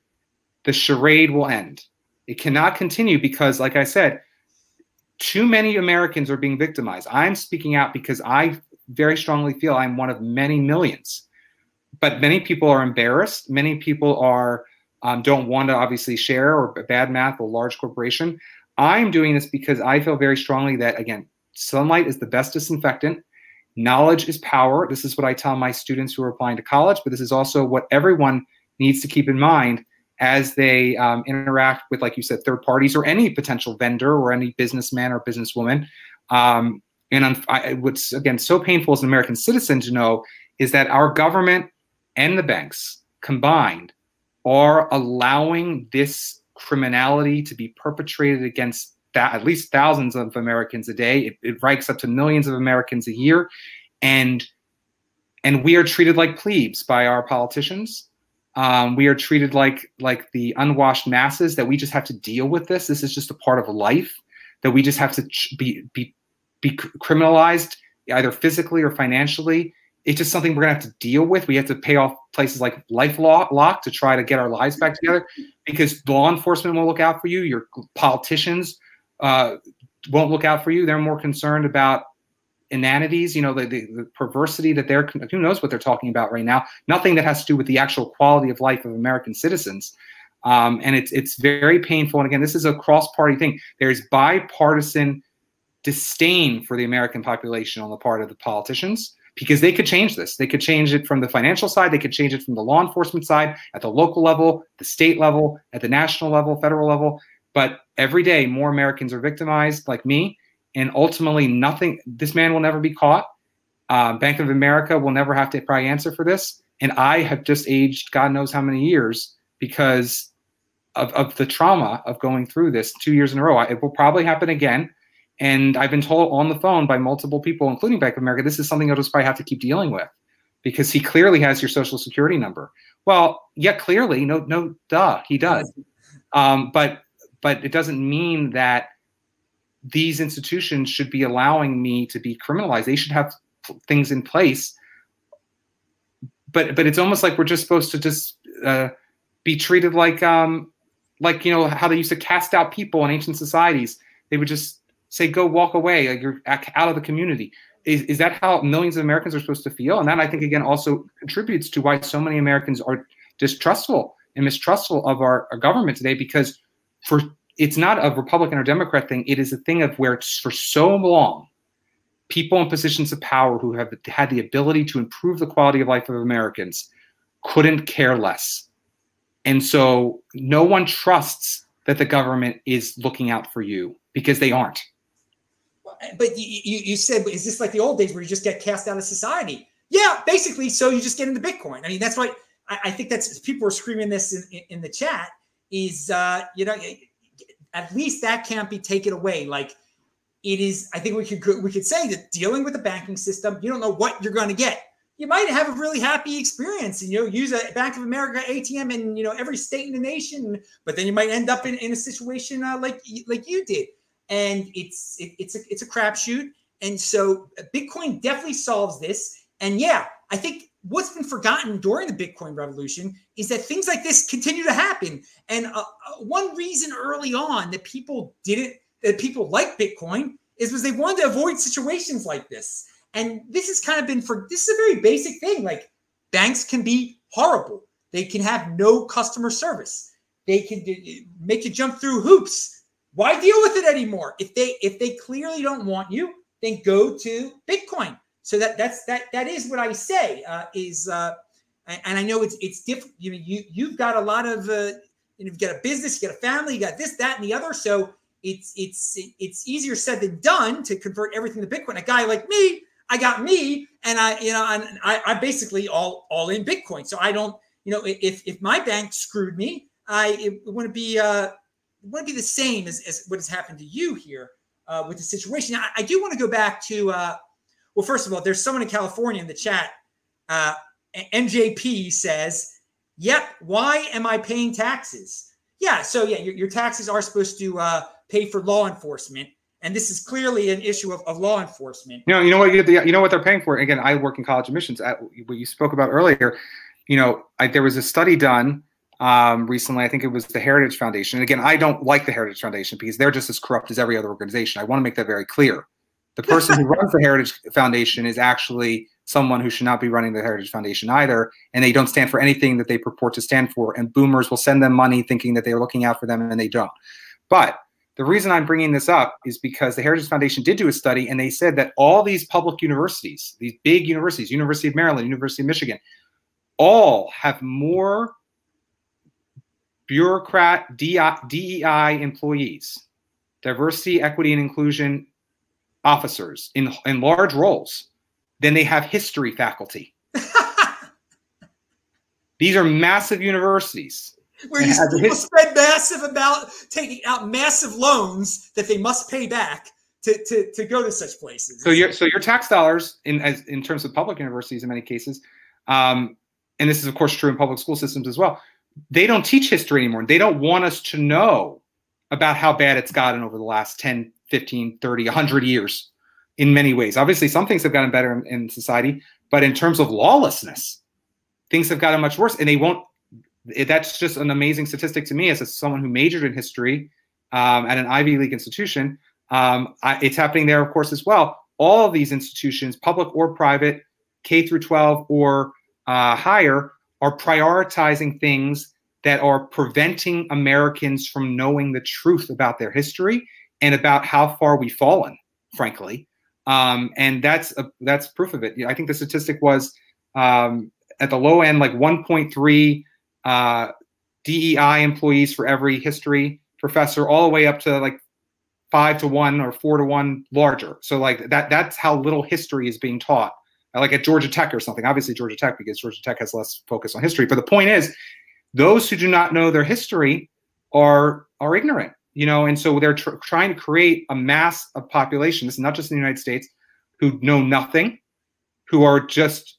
the charade will end. It cannot continue because like i said too many americans are being victimized. I'm speaking out because i very strongly feel i'm one of many millions. But many people are embarrassed. Many people are um, don't want to obviously share or bad math a large corporation. I'm doing this because i feel very strongly that again sunlight is the best disinfectant. Knowledge is power. This is what I tell my students who are applying to college, but this is also what everyone needs to keep in mind as they um, interact with, like you said, third parties or any potential vendor or any businessman or businesswoman. Um, and I, what's again so painful as an American citizen to know is that our government and the banks combined are allowing this criminality to be perpetrated against th- at least thousands of Americans a day. It, it up to millions of Americans a year, and and we are treated like plebes by our politicians. Um, we are treated like like the unwashed masses that we just have to deal with this. This is just a part of life that we just have to be be be criminalized either physically or financially. It's just something we're gonna have to deal with. We have to pay off places like LifeLock to try to get our lives back together because law enforcement will look out for you. Your politicians uh, won't look out for you. They're more concerned about inanities, you know, the, the, the, perversity that they're, who knows what they're talking about right now. Nothing that has to do with the actual quality of life of American citizens. Um, and it's, it's very painful. And again, this is a cross party thing. There's bipartisan disdain for the American population on the part of the politicians because they could change this. They could change it from the financial side, they could change it from the law enforcement side, at the local level, the state level, at the national level, federal level. But every day, more Americans are victimized, like me, and ultimately, nothing. This man will never be caught. Uh, Bank of America will never have to probably answer for this. And I have just aged God knows how many years because of, of the trauma of going through this two years in a row. It will probably happen again. And I've been told on the phone by multiple people, including Bank of America, this is something I'll just probably have to keep dealing with because he clearly has your social security number. Well, yeah, clearly, no, no, duh, he does. Um, but but it doesn't mean that these institutions should be allowing me to be criminalized. They should have things in place. But but it's almost like we're just supposed to just uh, be treated like um like you know how they used to cast out people in ancient societies. They would just say, "Go walk away, like you're out of the community." Is, is that how millions of Americans are supposed to feel? And that I think again also contributes to why so many Americans are distrustful and mistrustful of our, our government today because for it's not a Republican or Democrat thing. It is a thing of where it's for so long, people in positions of power who have had the ability to improve the quality of life of Americans couldn't care less. And so no one trusts that the government is looking out for you because they aren't. But you, you said, is this like the old days where you just get cast out of society? Yeah, basically. So you just get into Bitcoin. I mean, that's why I, I think that's people are screaming this in, in, in the chat is, uh, you know, at least that can't be taken away. Like it is, I think we could we could say that dealing with the banking system, you don't know what you're going to get. You might have a really happy experience and you know use a Bank of America ATM in you know every state in the nation, but then you might end up in, in a situation uh, like like you did, and it's it, it's a it's a crapshoot. And so Bitcoin definitely solves this. And yeah, I think what's been forgotten during the Bitcoin revolution is that things like this continue to happen. And uh, uh, one reason early on that people didn't, that people like Bitcoin is because they wanted to avoid situations like this. And this has kind of been for, this is a very basic thing. Like banks can be horrible. They can have no customer service. They can make you jump through hoops. Why deal with it anymore? If they, if they clearly don't want you, then go to Bitcoin so that that's that that is what I say uh, is, uh, and I know it's it's different. You know, you you've got a lot of uh, you know, you've got a business, you got a family, you got this, that, and the other. So it's it's it's easier said than done to convert everything to Bitcoin. A guy like me, I got me, and I you know, and I I basically all all in Bitcoin. So I don't you know if if my bank screwed me, I it wouldn't be uh it wouldn't be the same as, as what has happened to you here uh, with the situation. I, I do want to go back to uh, well, first of all, there's someone in California in the chat. Uh, NJP says, "Yep. Why am I paying taxes? Yeah. So yeah, your, your taxes are supposed to uh, pay for law enforcement." and this is clearly an issue of, of law enforcement. You know, you know what you, you know what they're paying for. Again, I work in college admissions. At what you spoke about earlier, you know, I, there was a study done um, recently. I think it was the Heritage Foundation. And again, I don't like the Heritage Foundation because they're just as corrupt as every other organization. I want to make that very clear. The person who runs the Heritage Foundation is actually someone who should not be running the Heritage Foundation either, and they don't stand for anything that they purport to stand for. And boomers will send them money thinking that they're looking out for them, and they don't. But the reason I'm bringing this up is because the Heritage Foundation did do a study, and they said that all these public universities, these big universities, University of Maryland, University of Michigan, all have more bureaucrat DEI employees, diversity, equity, and inclusion officers in, in large roles, then they have history faculty. These are massive universities. Where you people spend massive about taking out massive loans that they must pay back to, to, to go to such places. So your so your tax dollars in as in terms of public universities in many cases, um, and this is of course true in public school systems as well. They don't teach history anymore. They don't want us to know about how bad it's gotten over the last 10, 15, 30, 100 years in many ways. Obviously, some things have gotten better in, in society, but in terms of lawlessness, things have gotten much worse. And they won't, that's just an amazing statistic to me as a, someone who majored in history um, at an Ivy League institution. Um, I, it's happening there, of course, as well. All of these institutions, public or private, K through 12 or uh, higher, are prioritizing things that are preventing Americans from knowing the truth about their history and about how far we've fallen, frankly. Um, and that's a, that's proof of it. I think the statistic was um, at the low end, like 1.3 uh, DEI employees for every history professor, all the way up to like five to one or four to one larger. So like that that's how little history is being taught. Like at Georgia Tech or something. Obviously Georgia Tech because Georgia Tech has less focus on history. But the point is, those who do not know their history are are ignorant you know, and so they're tr- trying to create a mass of population. This is not just in the United States who know nothing, who are just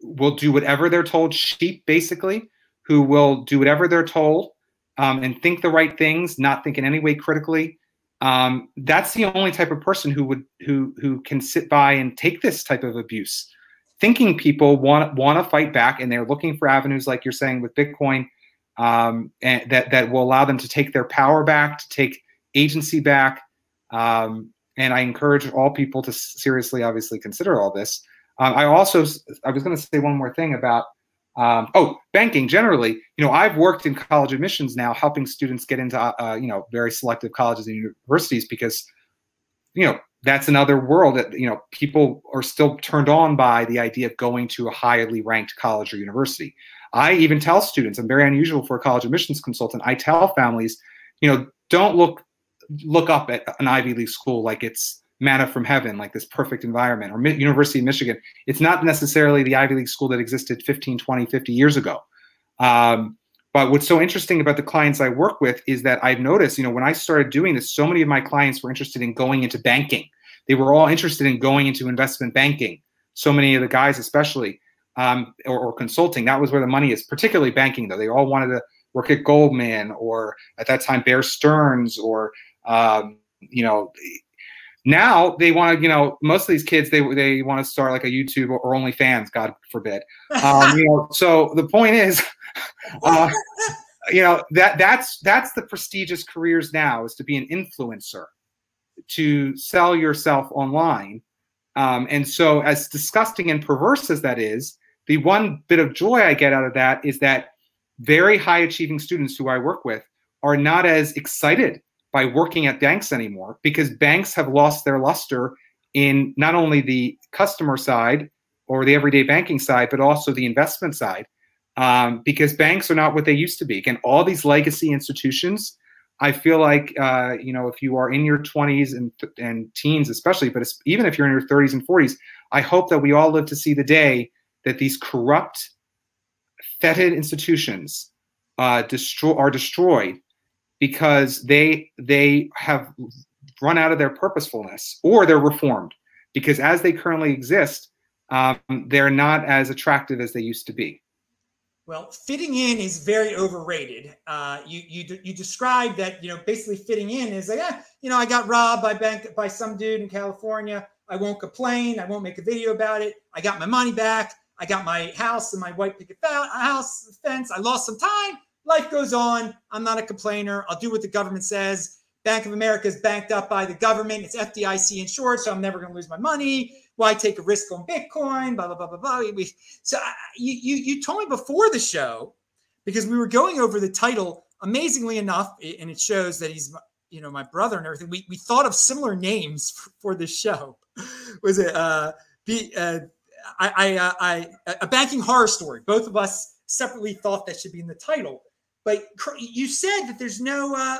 will do whatever they're told, sheep basically, who will do whatever they're told, um, and think the right things, not think in any way critically. Um, that's the only type of person who would who who can sit by and take this type of abuse. Thinking people want want to fight back, and they're looking for avenues like you're saying with Bitcoin, um, and that that will allow them to take their power back, to take agency back. Um, and I encourage all people to seriously, obviously, consider all this. Um, I also I was going to say one more thing about um, oh, banking generally. You know, I've worked in college admissions now, helping students get into uh, you know very selective colleges and universities because you know that's another world that you know people are still turned on by the idea of going to a highly ranked college or university. I even tell students, I'm very unusual for a college admissions consultant. I tell families, you know, don't look look up at an Ivy League school like it's manna from heaven, like this perfect environment, or University of Michigan. It's not necessarily the Ivy League school that existed 15, 20, 50 years ago. Um, but what's so interesting about the clients I work with is that I've noticed, you know, when I started doing this, so many of my clients were interested in going into banking. They were all interested in going into investment banking. So many of the guys, especially, um, or, or consulting, that was where the money is, particularly banking, though. They all wanted to work at Goldman or at that time Bear Stearns or um, you know now they want to, you know, most of these kids they they want to start like a YouTube or OnlyFans, God forbid. Um, you know, so the point is, uh, you know that that's that's the prestigious careers now is to be an influencer, to sell yourself online, um, and so as disgusting and perverse as that is, the one bit of joy I get out of that is that very high achieving students who I work with are not as excited by working at banks anymore because banks have lost their luster in not only the customer side or the everyday banking side, but also the investment side. Um, because banks are not what they used to be. Again, all these legacy institutions, I feel like uh, you know if you are in your 20s and and teens, especially, but even if you're in your 30s and 40s, I hope that we all live to see the day that these corrupt, fetid institutions uh, destroy are destroyed because they they have run out of their purposefulness or they're reformed because as they currently exist um, they're not as attractive as they used to be. Well fitting in is very overrated. Uh, you you you described that you know basically fitting in is like yeah you know i got robbed by bank by some dude in california. I won't complain. I won't make a video about it. I got my money back i got my house and my white picket house fence i lost some time life goes on. I'm not a complainer. I'll do what the government says. Bank of America is banked up by the government. It's FDIC insured, so I'm never going to lose my money. Why take a risk on Bitcoin? Blah blah blah blah blah. We, so I, you you you told me before the show because we were going over the title. Amazingly enough, and it shows that he's you know my brother and everything. We we thought of similar names for, for this show. Was it uh, be uh, I I, uh, I a banking horror story? Both of us separately thought that should be in the title but you said that there's no, uh,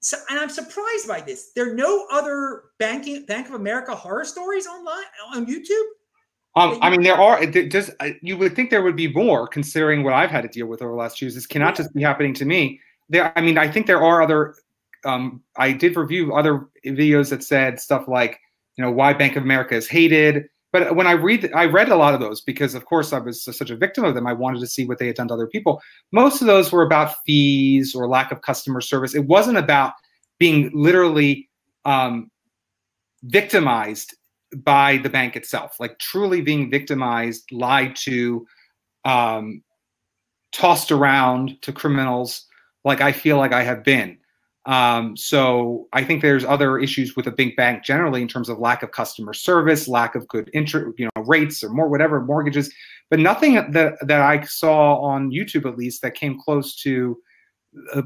so, and I'm surprised by this. There are no other banking Bank of America horror stories online on YouTube. Um, I mean, there are. Just you would think there would be more, considering what I've had to deal with over the last years. This cannot just be happening to me. There, I mean, I think there are other. Um, I did review other videos that said stuff like, you know, why Bank of America is hated but when I read, I read a lot of those because, of course, I was such a victim of them. I wanted to see what they had done to other people. Most of those were about fees or lack of customer service. It wasn't about being literally um, victimized by the bank itself, like truly being victimized, lied to, um, tossed around to criminals, like I feel like I have been. Um, so I think there's other issues with a big bank generally in terms of lack of customer service, lack of good interest, you know, rates or more whatever mortgages, but nothing that that I saw on YouTube at least that came close to, uh,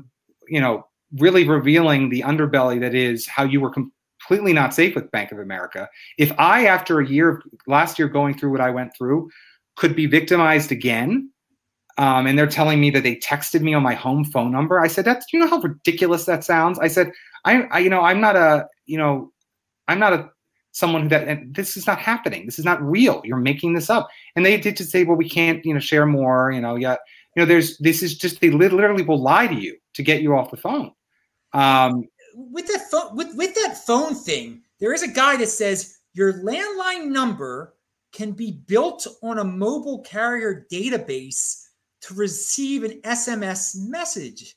you know, really revealing the underbelly that is how you were completely not safe with Bank of America. If I, after a year, last year going through what I went through, could be victimized again um, and they're telling me that they texted me on my home phone number. I said, "That's you know how ridiculous that sounds." I said, "I, I you know I'm not a you know I'm not a someone who that this is not happening. This is not real. You're making this up." And they did to say, "Well, we can't you know share more. You know, yeah, you know, there's this is just they literally will lie to you to get you off the phone." Um, with that phone with with that phone thing, there is a guy that says your landline number can be built on a mobile carrier database to receive an SMS message.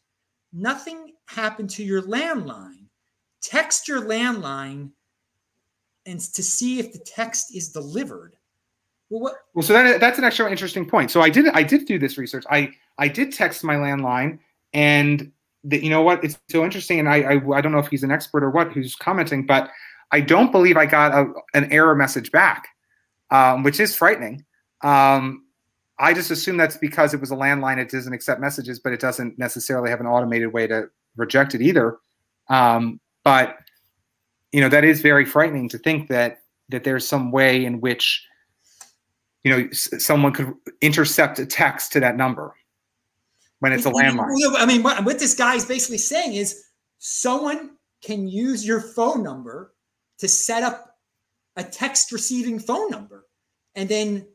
nothing happened to your landline. Text your landline and to see if the text is delivered. Well, what? Well, so that, that's an extra interesting point. So I did I did do this research. I I did text my landline, and the, you know what? It's so interesting, and I, I I don't know if he's an expert or what who's commenting, but I don't believe I got a, an error message back, um, which is frightening. Um, I just assume that's because it was a landline. It doesn't accept messages, but it doesn't necessarily have an automated way to reject it either. Um, but you know that is very frightening to think that that there's some way in which you know someone could intercept a text to that number when it's a landline. I mean, what, what this guy is basically saying is someone can use your phone number to set up a text receiving phone number, and then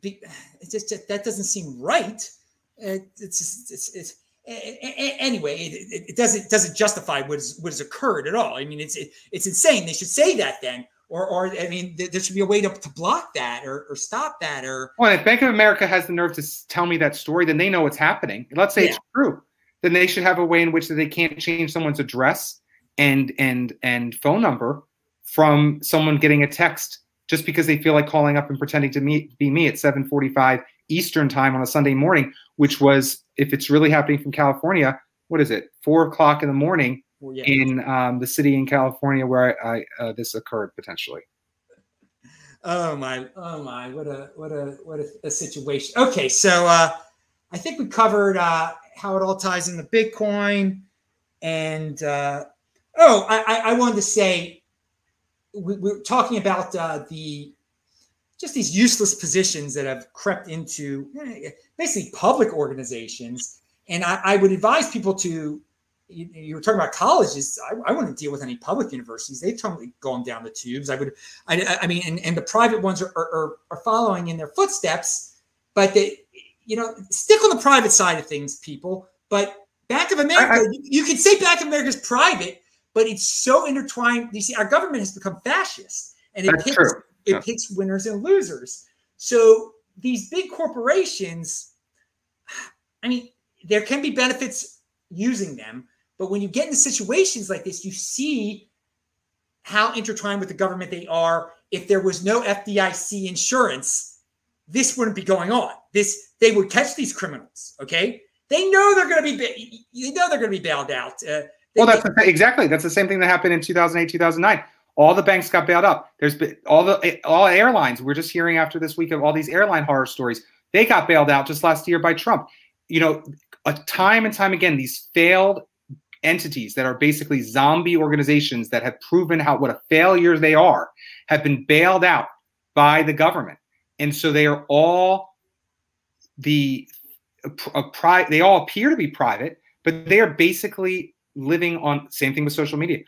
be, it just that doesn't seem right. It, it's just, it's, it's anyway, it, it, doesn't doesn't justify what, is, what has occurred at all. I mean, it's it, it's insane. They should say that then, or or I mean, there should be a way to, to block that or, or stop that. Or well, if Bank of America has the nerve to tell me that story, then they know what's happening. Let's say yeah. it's true, then they should have a way in which they can't change someone's address and and and phone number from someone getting a text just because they feel like calling up and pretending to meet, be me at 7:45 Eastern time on a Sunday morning, which was if it's really happening from California, what is it? Four o'clock in the morning well, yeah. in um, the city in California where I, I uh, this occurred potentially. Oh my! Oh my! What a what a what a, a situation. Okay, so uh, I think we covered uh, how it all ties into Bitcoin, and uh, oh, I, I wanted to say we, are talking about uh, the just these useless positions that have crept into eh, basically public organizations. And I, I would advise people to, you, you, were talking about colleges. I, I, wouldn't deal with any public universities. They've totally gone down the tubes. I would, I, I mean, and, and the private ones are, are, are following in their footsteps, but they, you know, stick on the private side of things, people. But Bank of America, I, you, you can say Bank of America is private, but it's so intertwined. You see, our government has become fascist, and it picks true. it yeah. picks winners and losers. So these big corporations, I mean, there can be benefits using them, but when you get into situations like this, you see how intertwined with the government they are. If there was no FDIC insurance, this wouldn't be going on. This they would catch these criminals. Okay, they know they're going to be. They know they're going to be bailed out. Uh, well, that's the, exactly that's the same thing that happened in 2008, 2009. All the banks got bailed up. There's been all the all airlines. We're just hearing after this week of all these airline horror stories. They got bailed out just last year by Trump. You know, a time and time again, these failed entities that are basically zombie organizations that have proven how what a failure they are have been bailed out by the government, and so they are all the a, a pri- They all appear to be private, but they are basically living on same thing with social media,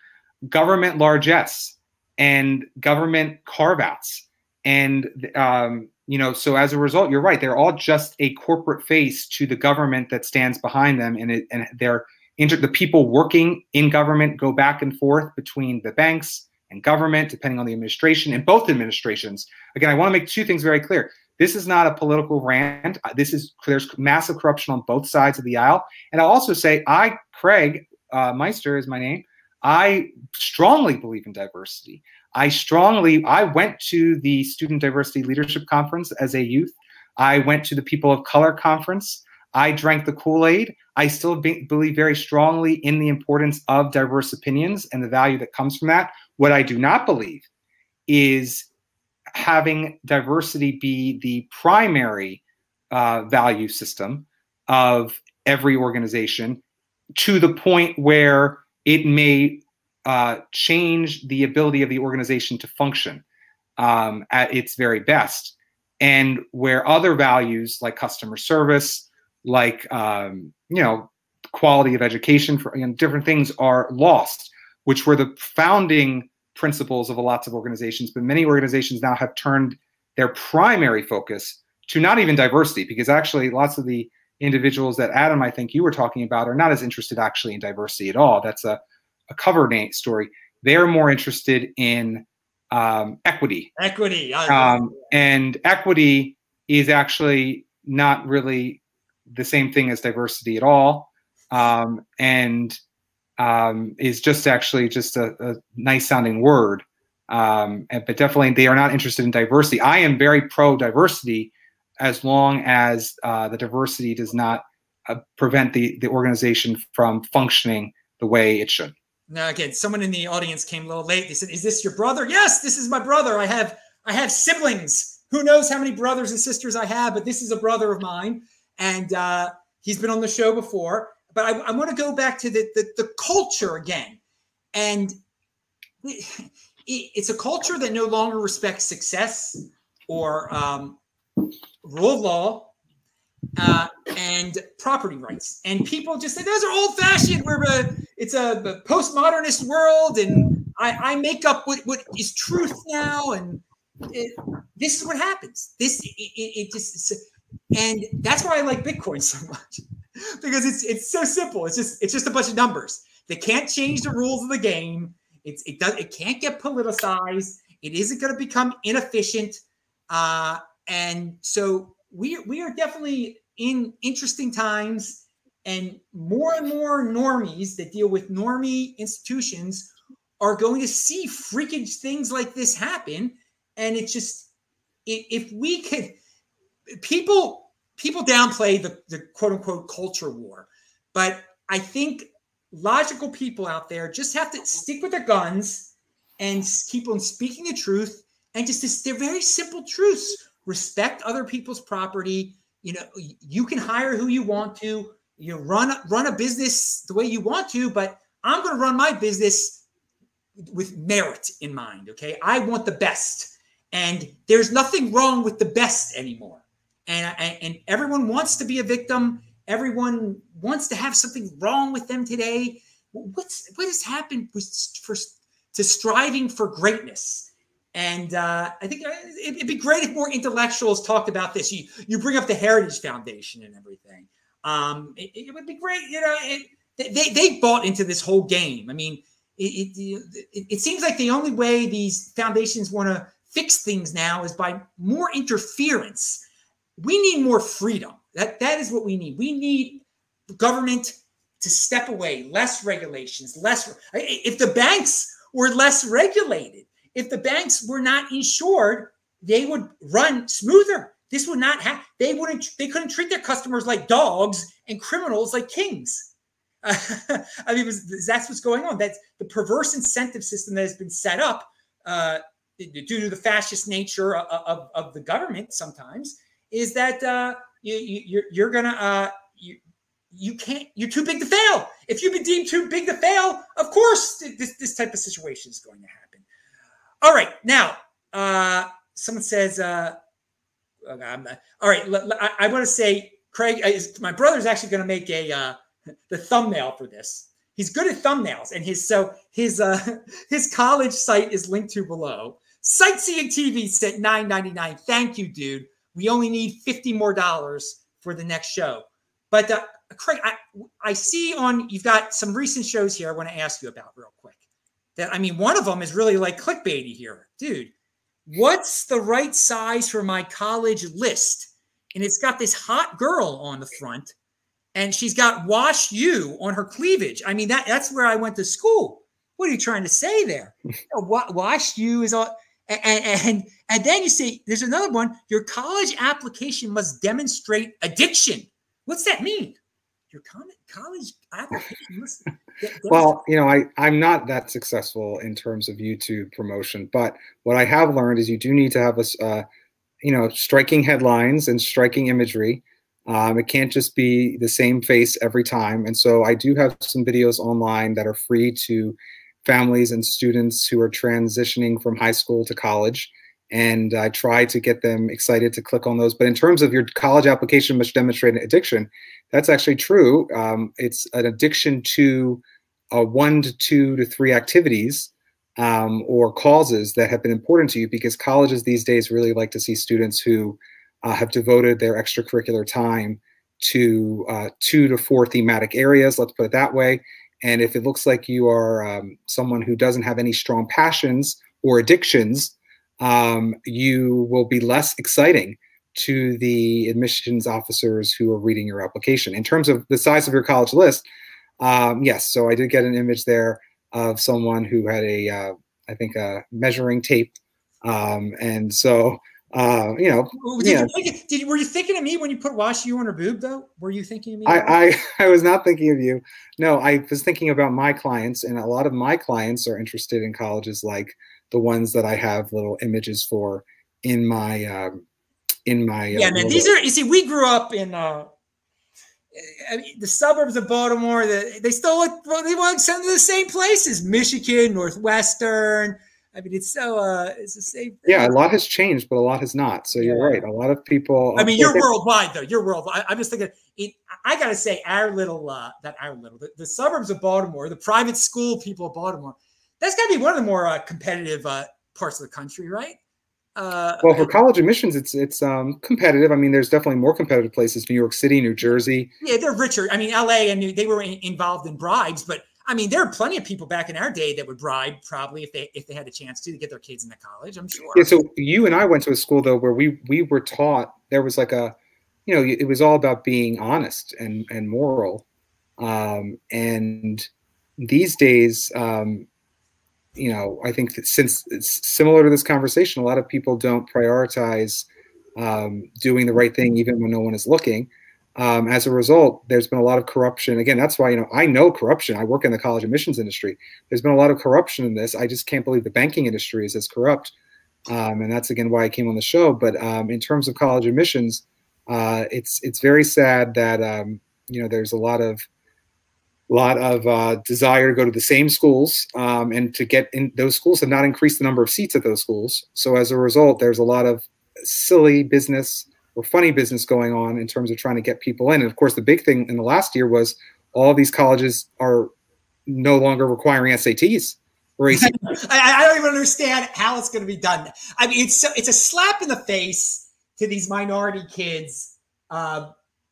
government largesse and government carve outs. And, um, you know, so as a result, you're right. They're all just a corporate face to the government that stands behind them. And, it, and they're inter- the people working in government go back and forth between the banks and government, depending on the administration and both administrations. Again, I want to make two things very clear. This is not a political rant. This is there's massive corruption on both sides of the aisle. And I'll also say, I, Craig, uh, Meister is my name. I strongly believe in diversity. I strongly, I went to the Student Diversity Leadership Conference as a youth. I went to the People of Color Conference. I drank the Kool Aid. I still be, believe very strongly in the importance of diverse opinions and the value that comes from that. What I do not believe is having diversity be the primary uh, value system of every organization to the point where it may uh, change the ability of the organization to function um, at its very best. And where other values like customer service, like um, you know, quality of education, for you know, different things are lost, which were the founding principles of lots of organizations. But many organizations now have turned their primary focus to not even diversity, because actually lots of the individuals that Adam, I think you were talking about, are not as interested actually in diversity at all. That's a, a cover name story. They're more interested in um, equity. Equity. Um, and equity is actually not really the same thing as diversity at all, um, and um, is just actually just a, a nice sounding word. Um, but definitely, they are not interested in diversity. I am very pro diversity, as long as uh, the diversity does not uh, prevent the the organization from functioning the way it should. Now, again, someone in the audience came a little late. They said, "Is this your brother?" Yes, this is my brother. I have I have siblings. Who knows how many brothers and sisters I have, but this is a brother of mine, and uh, he's been on the show before. But I, I want to go back to the, the, the culture again, and it, it's a culture that no longer respects success or um, rule of law uh, and property rights. And people just say those are old fashioned. We're a, it's a, postmodernist world, and I, I make up what, what is truth now. And it, this is what happens. This it, it, just and that's why I like Bitcoin so much because it's it's so simple. It's just it's just a bunch of numbers. They can't change the rules of the game. It's it does it can't get politicized. It isn't going to become inefficient. Uh, and so we we are definitely in interesting times, and more and more normies that deal with normie institutions are going to see freakish things like this happen. And it's just if we could, people people downplay the, the quote unquote culture war, but I think logical people out there just have to stick with their guns and keep on speaking the truth and just they're very simple truths respect other people's property. You know, you can hire who you want to. You run run a business the way you want to, but I'm going to run my business with merit in mind. Okay, I want the best, and there's nothing wrong with the best anymore. And and, everyone wants to be a victim. Everyone wants to have something wrong with them today. What's what has happened for to striving for greatness? And uh, I think uh, it'd be great if more intellectuals talked about this. You you bring up the Heritage Foundation and everything. Um, it, it would be great. You know, it, they they bought into this whole game. I mean, it, it, it seems like the only way these foundations want to fix things now is by more interference. We need more freedom. That that is what we need. We need government to step away, less regulations, less. If the banks were less regulated, if the banks were not insured, they would run smoother. This would not have. They wouldn't. They couldn't treat their customers like dogs and criminals like kings. Uh, I mean, was, that's what's going on. That's the perverse incentive system that has been set up uh, due to the fascist nature of, of, of, the government. Sometimes is that uh, you, you, you're, you're gonna uh, you, you can't. You're too big to fail. If you've been deemed too big to fail, of course this this type of situation is going to happen. All right, now uh, someone says, uh, oh, all right, I, I want to say, Craig, uh, my brother's actually going to make a uh, the thumbnail for this. He's good at thumbnails, and his so his uh, his college site is linked to below. Sightseeing TV set nine ninety nine. Thank you, dude. We only need fifty more dollars for the next show. But uh, Craig, I, I see on you've got some recent shows here. I want to ask you about real quick that I mean, one of them is really like clickbaity here, dude. What's the right size for my college list? And it's got this hot girl on the front, and she's got "WashU" on her cleavage. I mean, that that's where I went to school. What are you trying to say there? WashU is all. And, and and then you see there's another one. Your college application must demonstrate addiction. What's that mean? Your college application must well, you know, I, I'm not that successful in terms of YouTube promotion, but what I have learned is you do need to have a, uh, you know, striking headlines and striking imagery. Um, it can't just be the same face every time. And so I do have some videos online that are free to families and students who are transitioning from high school to college. And I try to get them excited to click on those. But in terms of your college application must demonstrate an addiction, that's actually true. Um, it's an addiction to uh, one to two to three activities um, or causes that have been important to you because colleges these days really like to see students who uh, have devoted their extracurricular time to uh, two to four thematic areas, let's put it that way. And if it looks like you are um, someone who doesn't have any strong passions or addictions, um, you will be less exciting to the admissions officers who are reading your application. In terms of the size of your college list, um, yes, so I did get an image there of someone who had a, uh, I think, a measuring tape. Um, and so, uh, you know, did you, know, think, did were you thinking of me when you put WashU on her boob though? Were you thinking of me? I, I, I was not thinking of you. No, I was thinking about my clients, and a lot of my clients are interested in colleges like the ones that I have little images for in my um, in my yeah uh, man these are you see we grew up in uh I mean, the suburbs of Baltimore, the, they still look, they want some of the same places, Michigan, Northwestern. I mean, it's so, uh, it's the same. Thing. Yeah, a lot has changed, but a lot has not. So you're right. A lot of people. I mean, you're worldwide though. You're worldwide. I'm just thinking, it, I got to say, our little, uh, that our little, the, the, suburbs of Baltimore, the private school people of Baltimore, that's got to be one of the more uh, competitive uh, parts of the country, right? Uh, well, for college admissions, it's it's um, competitive. I mean, there's definitely more competitive places: New York City, New Jersey. Yeah, they're richer. I mean, L.A. and they were in, involved in bribes, but I mean, there are plenty of people back in our day that would bribe, probably if they if they had a chance to, to get their kids into college. I'm sure. Yeah. So you and I went to a school though where we we were taught there was like a, you know, it was all about being honest and and moral, um, and these days, um, you know, I think that since it's similar to this conversation, a lot of people don't prioritize um, doing the right thing even when no one is looking. Um, as a result, there's been a lot of corruption. Again, that's why you know I know corruption. I work in the college admissions industry. There's been a lot of corruption in this. I just can't believe the banking industry is as corrupt, um, and that's again why I came on the show. But um, in terms of college admissions, uh, it's it's very sad that um, you know there's a lot of a lot of uh, desire to go to the same schools um, and to get in those schools have not increased the number of seats at those schools. So as a result there's a lot of silly business or funny business going on in terms of trying to get people in. And of course the big thing in the last year was all these colleges are no longer requiring sats I, I don't even understand how it's going to be done. I mean it's it's a slap in the face to these minority kids uh,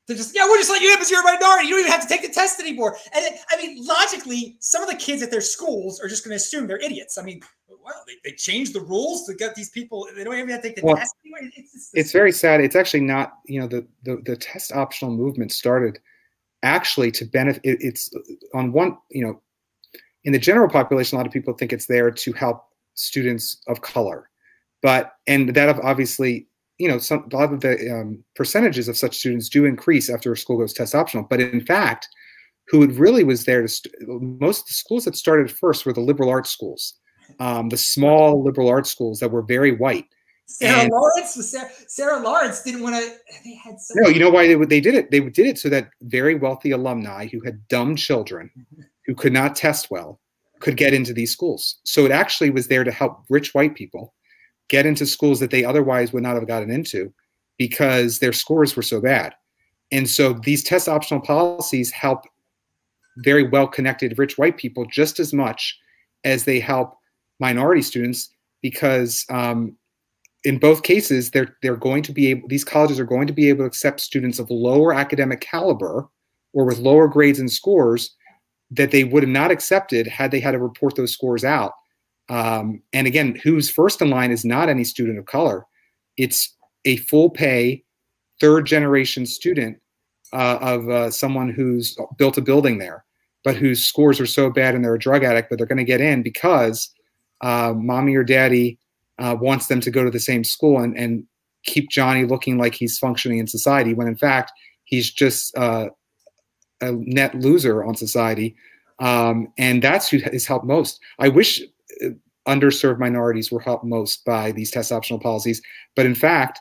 to just yeah, we'll just let you in because you're a minority. You don't even have to take the test anymore. And it, I mean, logically, some of the kids at their schools are just going to assume they're idiots. I mean, well, they, they changed the rules to get these people. They don't even have to take the well, test. It's, it's, it's very sad. It's actually not. You know, the, the the test optional movement started actually to benefit. It, it's on one. You know, in the general population, a lot of people think it's there to help students of color, but and that obviously you know, some a lot of the um, percentages of such students do increase after a school goes test optional. But in fact, who it really was there to st- most of the schools that started first were the liberal arts schools, um, the small liberal arts schools that were very white. Sarah and, Lawrence was Sarah, Sarah Lawrence didn't want to. They had so no. You know why they they did it? They did it so that very wealthy alumni who had dumb children, who could not test well, could get into these schools. So it actually was there to help rich white people get into schools that they otherwise would not have gotten into because their scores were so bad. And so these test optional policies help very well connected rich white people just as much as they help minority students because um, in both cases they're they're going to be able these colleges are going to be able to accept students of lower academic caliber or with lower grades and scores that they would have not accepted had they had to report those scores out um, and again, who's first in line is not any student of color. It's a full pay, third generation student uh, of uh, someone who's built a building there, but whose scores are so bad and they're a drug addict, but they're going to get in because uh, mommy or daddy uh, wants them to go to the same school and, and keep Johnny looking like he's functioning in society when in fact he's just uh, a net loser on society. Um, and that's who has helped most. I wish underserved minorities were helped most by these test optional policies. But in fact,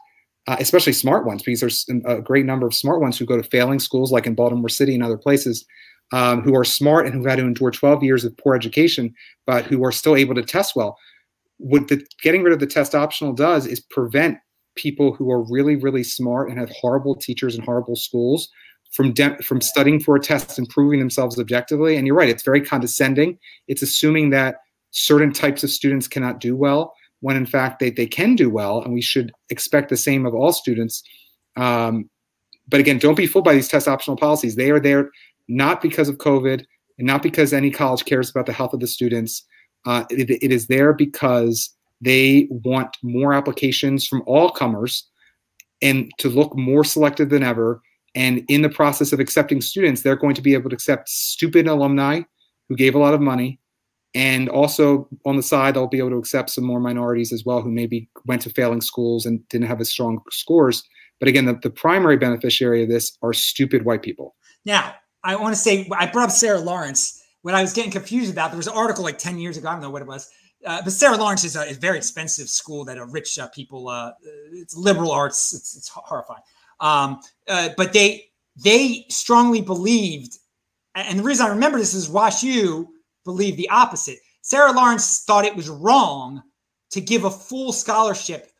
uh, especially smart ones, because there's a great number of smart ones who go to failing schools like in Baltimore City and other places, um, who are smart and who've had to endure 12 years of poor education, but who are still able to test well. What the getting rid of the test optional does is prevent people who are really, really smart and have horrible teachers and horrible schools from from studying for a test and proving themselves objectively. And you're right; it's very condescending. It's assuming that certain types of students cannot do well when in fact they, they can do well and we should expect the same of all students um, but again don't be fooled by these test optional policies they are there not because of covid and not because any college cares about the health of the students uh, it, it is there because they want more applications from all comers and to look more selective than ever. And in the process of accepting students, they're going to be able to accept stupid alumni who gave a lot of money. And also on the side, I'll be able to accept some more minorities as well who maybe went to failing schools and didn't have as strong scores. But again, the, the primary beneficiary of this are stupid white people. Now, I want to say, I brought up Sarah Lawrence. What I was getting confused about, there was an article like 10 years ago, I don't know what it was, uh, but Sarah Lawrence is a, a, very expensive school that are rich uh, people. Uh, it's liberal arts. It's, it's horrifying. Um, uh, but they they strongly believed, and the reason I remember this is WashU believed the opposite. Sarah Lawrence thought it was wrong to give a full scholarship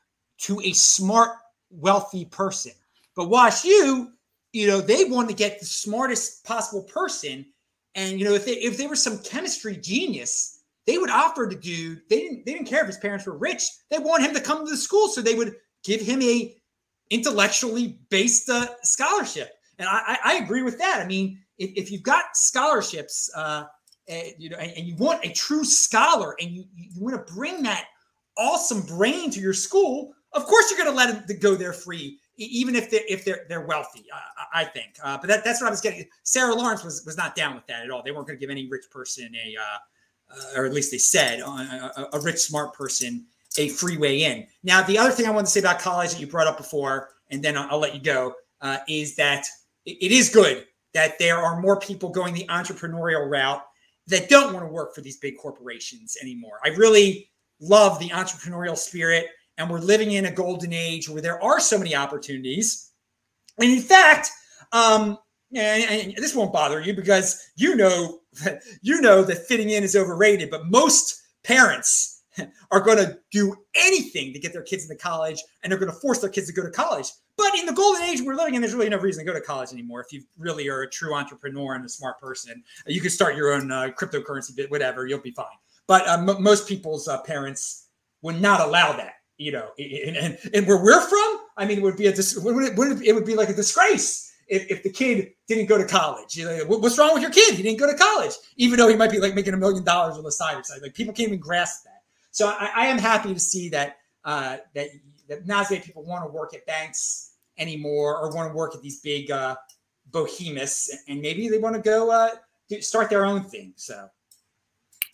to a smart, wealthy person. But WashU, you know, they want to get the smartest possible person. And you know, if they if they were some chemistry genius they would offer the dude. They didn't. They didn't care if his parents were rich. They want him to come to the school, so they would give him a intellectually based uh, scholarship. And I, I, agree with that. I mean, if, if you've got scholarships, uh, eh, you know, and, and, you want a true scholar, and you you want to bring that awesome brain to your school, of course you're going to let them go there free, even if they if they're they're wealthy. I, I think. Uh, but that, that's what I was getting. Sarah Lawrence was was not down with that at all. They weren't going to give any rich person a uh, uh, or at least they said, uh, a, a, rich, smart person a free way in. Now, the other thing I wanted to say about college that you brought up before, and then I'll, I'll let you go, uh, is that it, it is good that there are more people going the entrepreneurial route that don't want to work for these big corporations anymore. I really love the entrepreneurial spirit, and we're living in a golden age where there are so many opportunities. And in fact, um, and, and this won't bother you because you know you know that fitting in is overrated, but most parents are going to do anything to get their kids into college and they're going to force their kids to go to college. But in the golden age we're living in, there's really no reason to go to college anymore. If you really are a true entrepreneur and a smart person, you can start your own uh, cryptocurrency bit, whatever, you'll be fine. But uh, m- most people's uh, parents would not allow that, you know. And, and, and, where we're from, I mean, it would be a dis- would it, would it, it would be like a disgrace if, if the kid didn't go to college. You know, what's wrong with your kid? He didn't go to college, even though he might be like making a million dollars on the side or something. Like people can't even grasp that. So I, I am happy to see that uh, that that many people want to work at banks anymore or want to work at these big uh, behemoths, and maybe they want to go uh, start their own thing. So.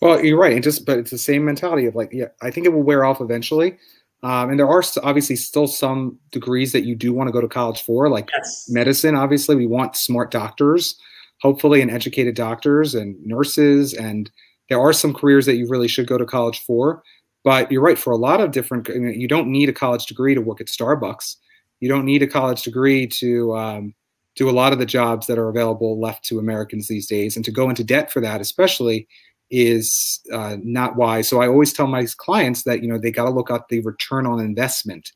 Well, you're right. It just, but it's the same mentality of like, yeah, I think it will wear off eventually. Um, and there are obviously still some degrees that you do want to go to college for, like yes. medicine. Obviously, we want smart doctors, hopefully, and educated doctors and nurses. And there are some careers that you really should go to college for. But you're right, for a lot of different, you don't need a college degree to work at Starbucks. You don't need a college degree to um, do a lot of the jobs that are available left to Americans these days. And to go into debt for that, especially, is uh, not wise. So I always tell my clients that you know they got to look at the return on investment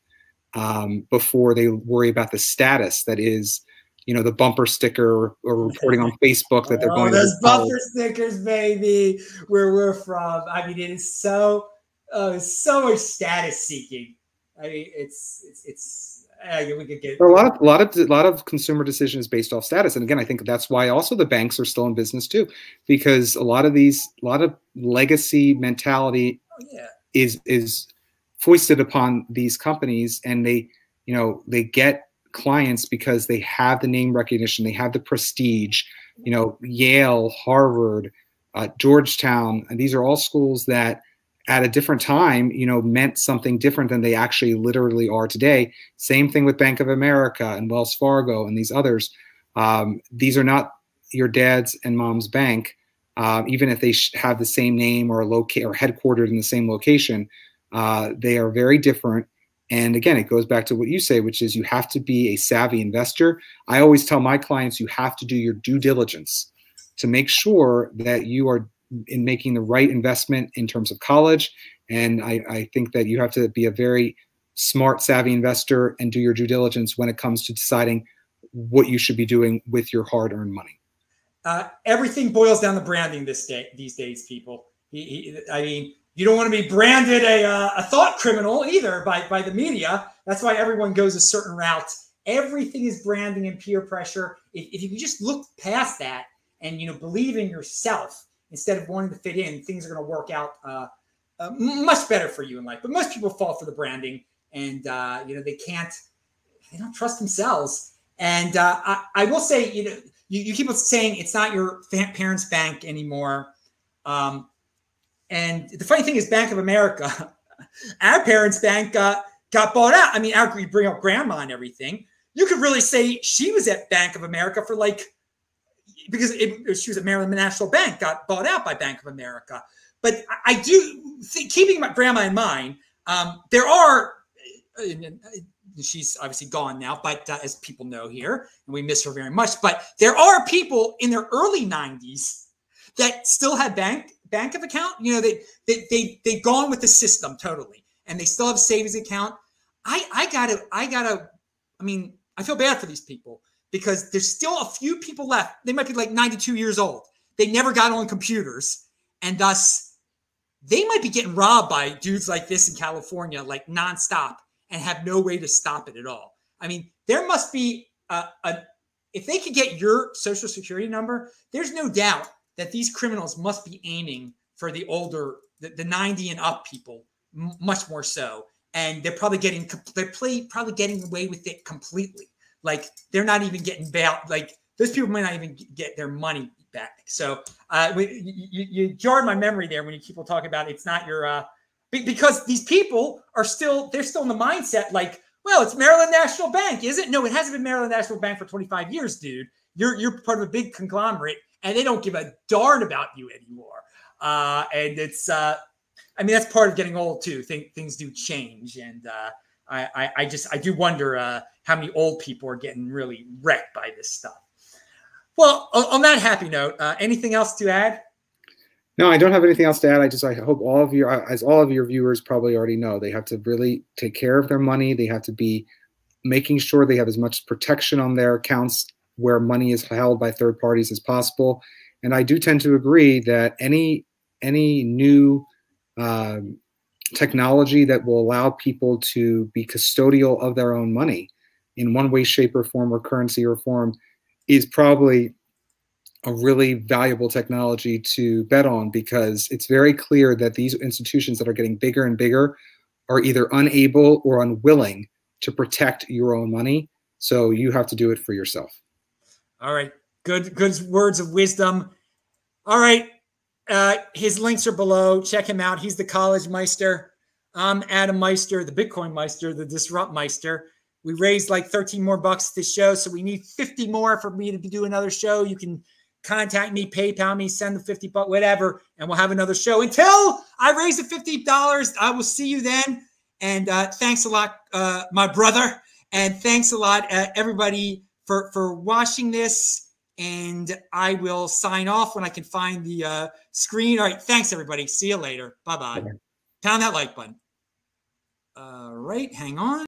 um, before they worry about the status that is you know the bumper sticker or reporting on Facebook that they're oh, going. Those to bumper stickers, baby, where we're from. I mean, it is so uh, so much status seeking. I mean, it's it's it's we could get a lot of a lot of a lot of consumer decisions based off status and again i think that's why also the banks are still in business too because a lot of these a lot of legacy mentality oh, yeah. is is foisted upon these companies and they you know they get clients because they have the name recognition they have the prestige you know yale harvard uh, georgetown and these are all schools that at a different time, you know, meant something different than they actually literally are today. Same thing with Bank of America and Wells Fargo and these others. Um, these are not your dad's and mom's bank, uh, even if they have the same name or locate or headquartered in the same location. Uh, they are very different. And again, it goes back to what you say, which is you have to be a savvy investor. I always tell my clients you have to do your due diligence to make sure that you are in making the right investment in terms of college. And I, I think that you have to be a very smart, savvy investor and do your due diligence when it comes to deciding what you should be doing with your hard-earned money. Uh, everything boils down to branding this day these days, people. He, he, I mean, you don't want to be branded a, uh, a thought criminal either by, by the media. That's why everyone goes a certain route. Everything is branding and peer pressure. If, if you just look past that and you know believe in yourself, instead of wanting to fit in, things are going to work out uh, uh, much better for you in life. But most people fall for the branding, and uh, you know they can't. they don't trust themselves. And uh, I, I, will say, you know, you, you keep saying it's not your parents' bank anymore. Um, and the funny thing is, Bank of America, our parents' bank uh, got bought out. I mean, after you bring up grandma and everything, you could really say she was at Bank of America for like because it, she was at Maryland National Bank, got bought out by Bank of America. But I do think, keeping my grandma in mind, um, there are. She's obviously gone now, but uh, as people know here, and we miss her very much. But there are people in their early 90s that still have bank bank of account. You know, they they they they've gone with the system totally, and they still have savings account. I I gotta I gotta. I mean, I feel bad for these people because there's still a few people left. They might be like 92 years old. They never got on computers, and thus they might be getting robbed by dudes like this in California, like nonstop, and have no way to stop it at all. I mean, there must be a, a if they could get your social security number, there's no doubt that these criminals must be aiming for the older, the, the 90 and up people, m- much more so. And they're probably getting they're probably getting away with it completely. Like they're not even getting bailed. Like those people might not even get their money back. So uh, you, you, you jarred my memory there when you people talk about it's not your uh, because these people are still they're still in the mindset like well it's Maryland National Bank is it? No, it hasn't been Maryland National Bank for 25 years, dude. You're you're part of a big conglomerate and they don't give a darn about you anymore. Uh, and it's uh, I mean that's part of getting old too. Think things do change and uh, I, I, I just I do wonder uh, how many old people are getting really wrecked by this stuff. Well, on that happy note, uh, anything else to add? No, I don't have anything else to add. I just I hope all of your as all of your viewers probably already know, they have to really take care of their money. They have to be making sure they have as much protection on their accounts where money is held by third parties as possible. And I do tend to agree that any any new um, technology that will allow people to be custodial of their own money in one way, shape, or form, or currency or form, is probably a really valuable technology to bet on because it's very clear that these institutions that are getting bigger and bigger are either unable or unwilling to protect your own money. So you have to do it for yourself. All right. Good, good words of wisdom. All right. Uh, his links are below. Check him out. He's the college meister. I'm Adam Meister, the Bitcoin Meister, the Disrupt Meister. We raised like 13 more bucks this show, so we need 50 more for me to do another show. You can contact me, PayPal me, send the 50 bucks, whatever, and we'll have another show. Until I raise the $50, I will see you then. And uh, thanks a lot, uh, my brother. And thanks a lot, uh, everybody, for, for watching this and I will sign off when I can find the uh, screen. All right. Thanks, everybody. See you later. Bye bye. Pound that like button. All right. Hang on.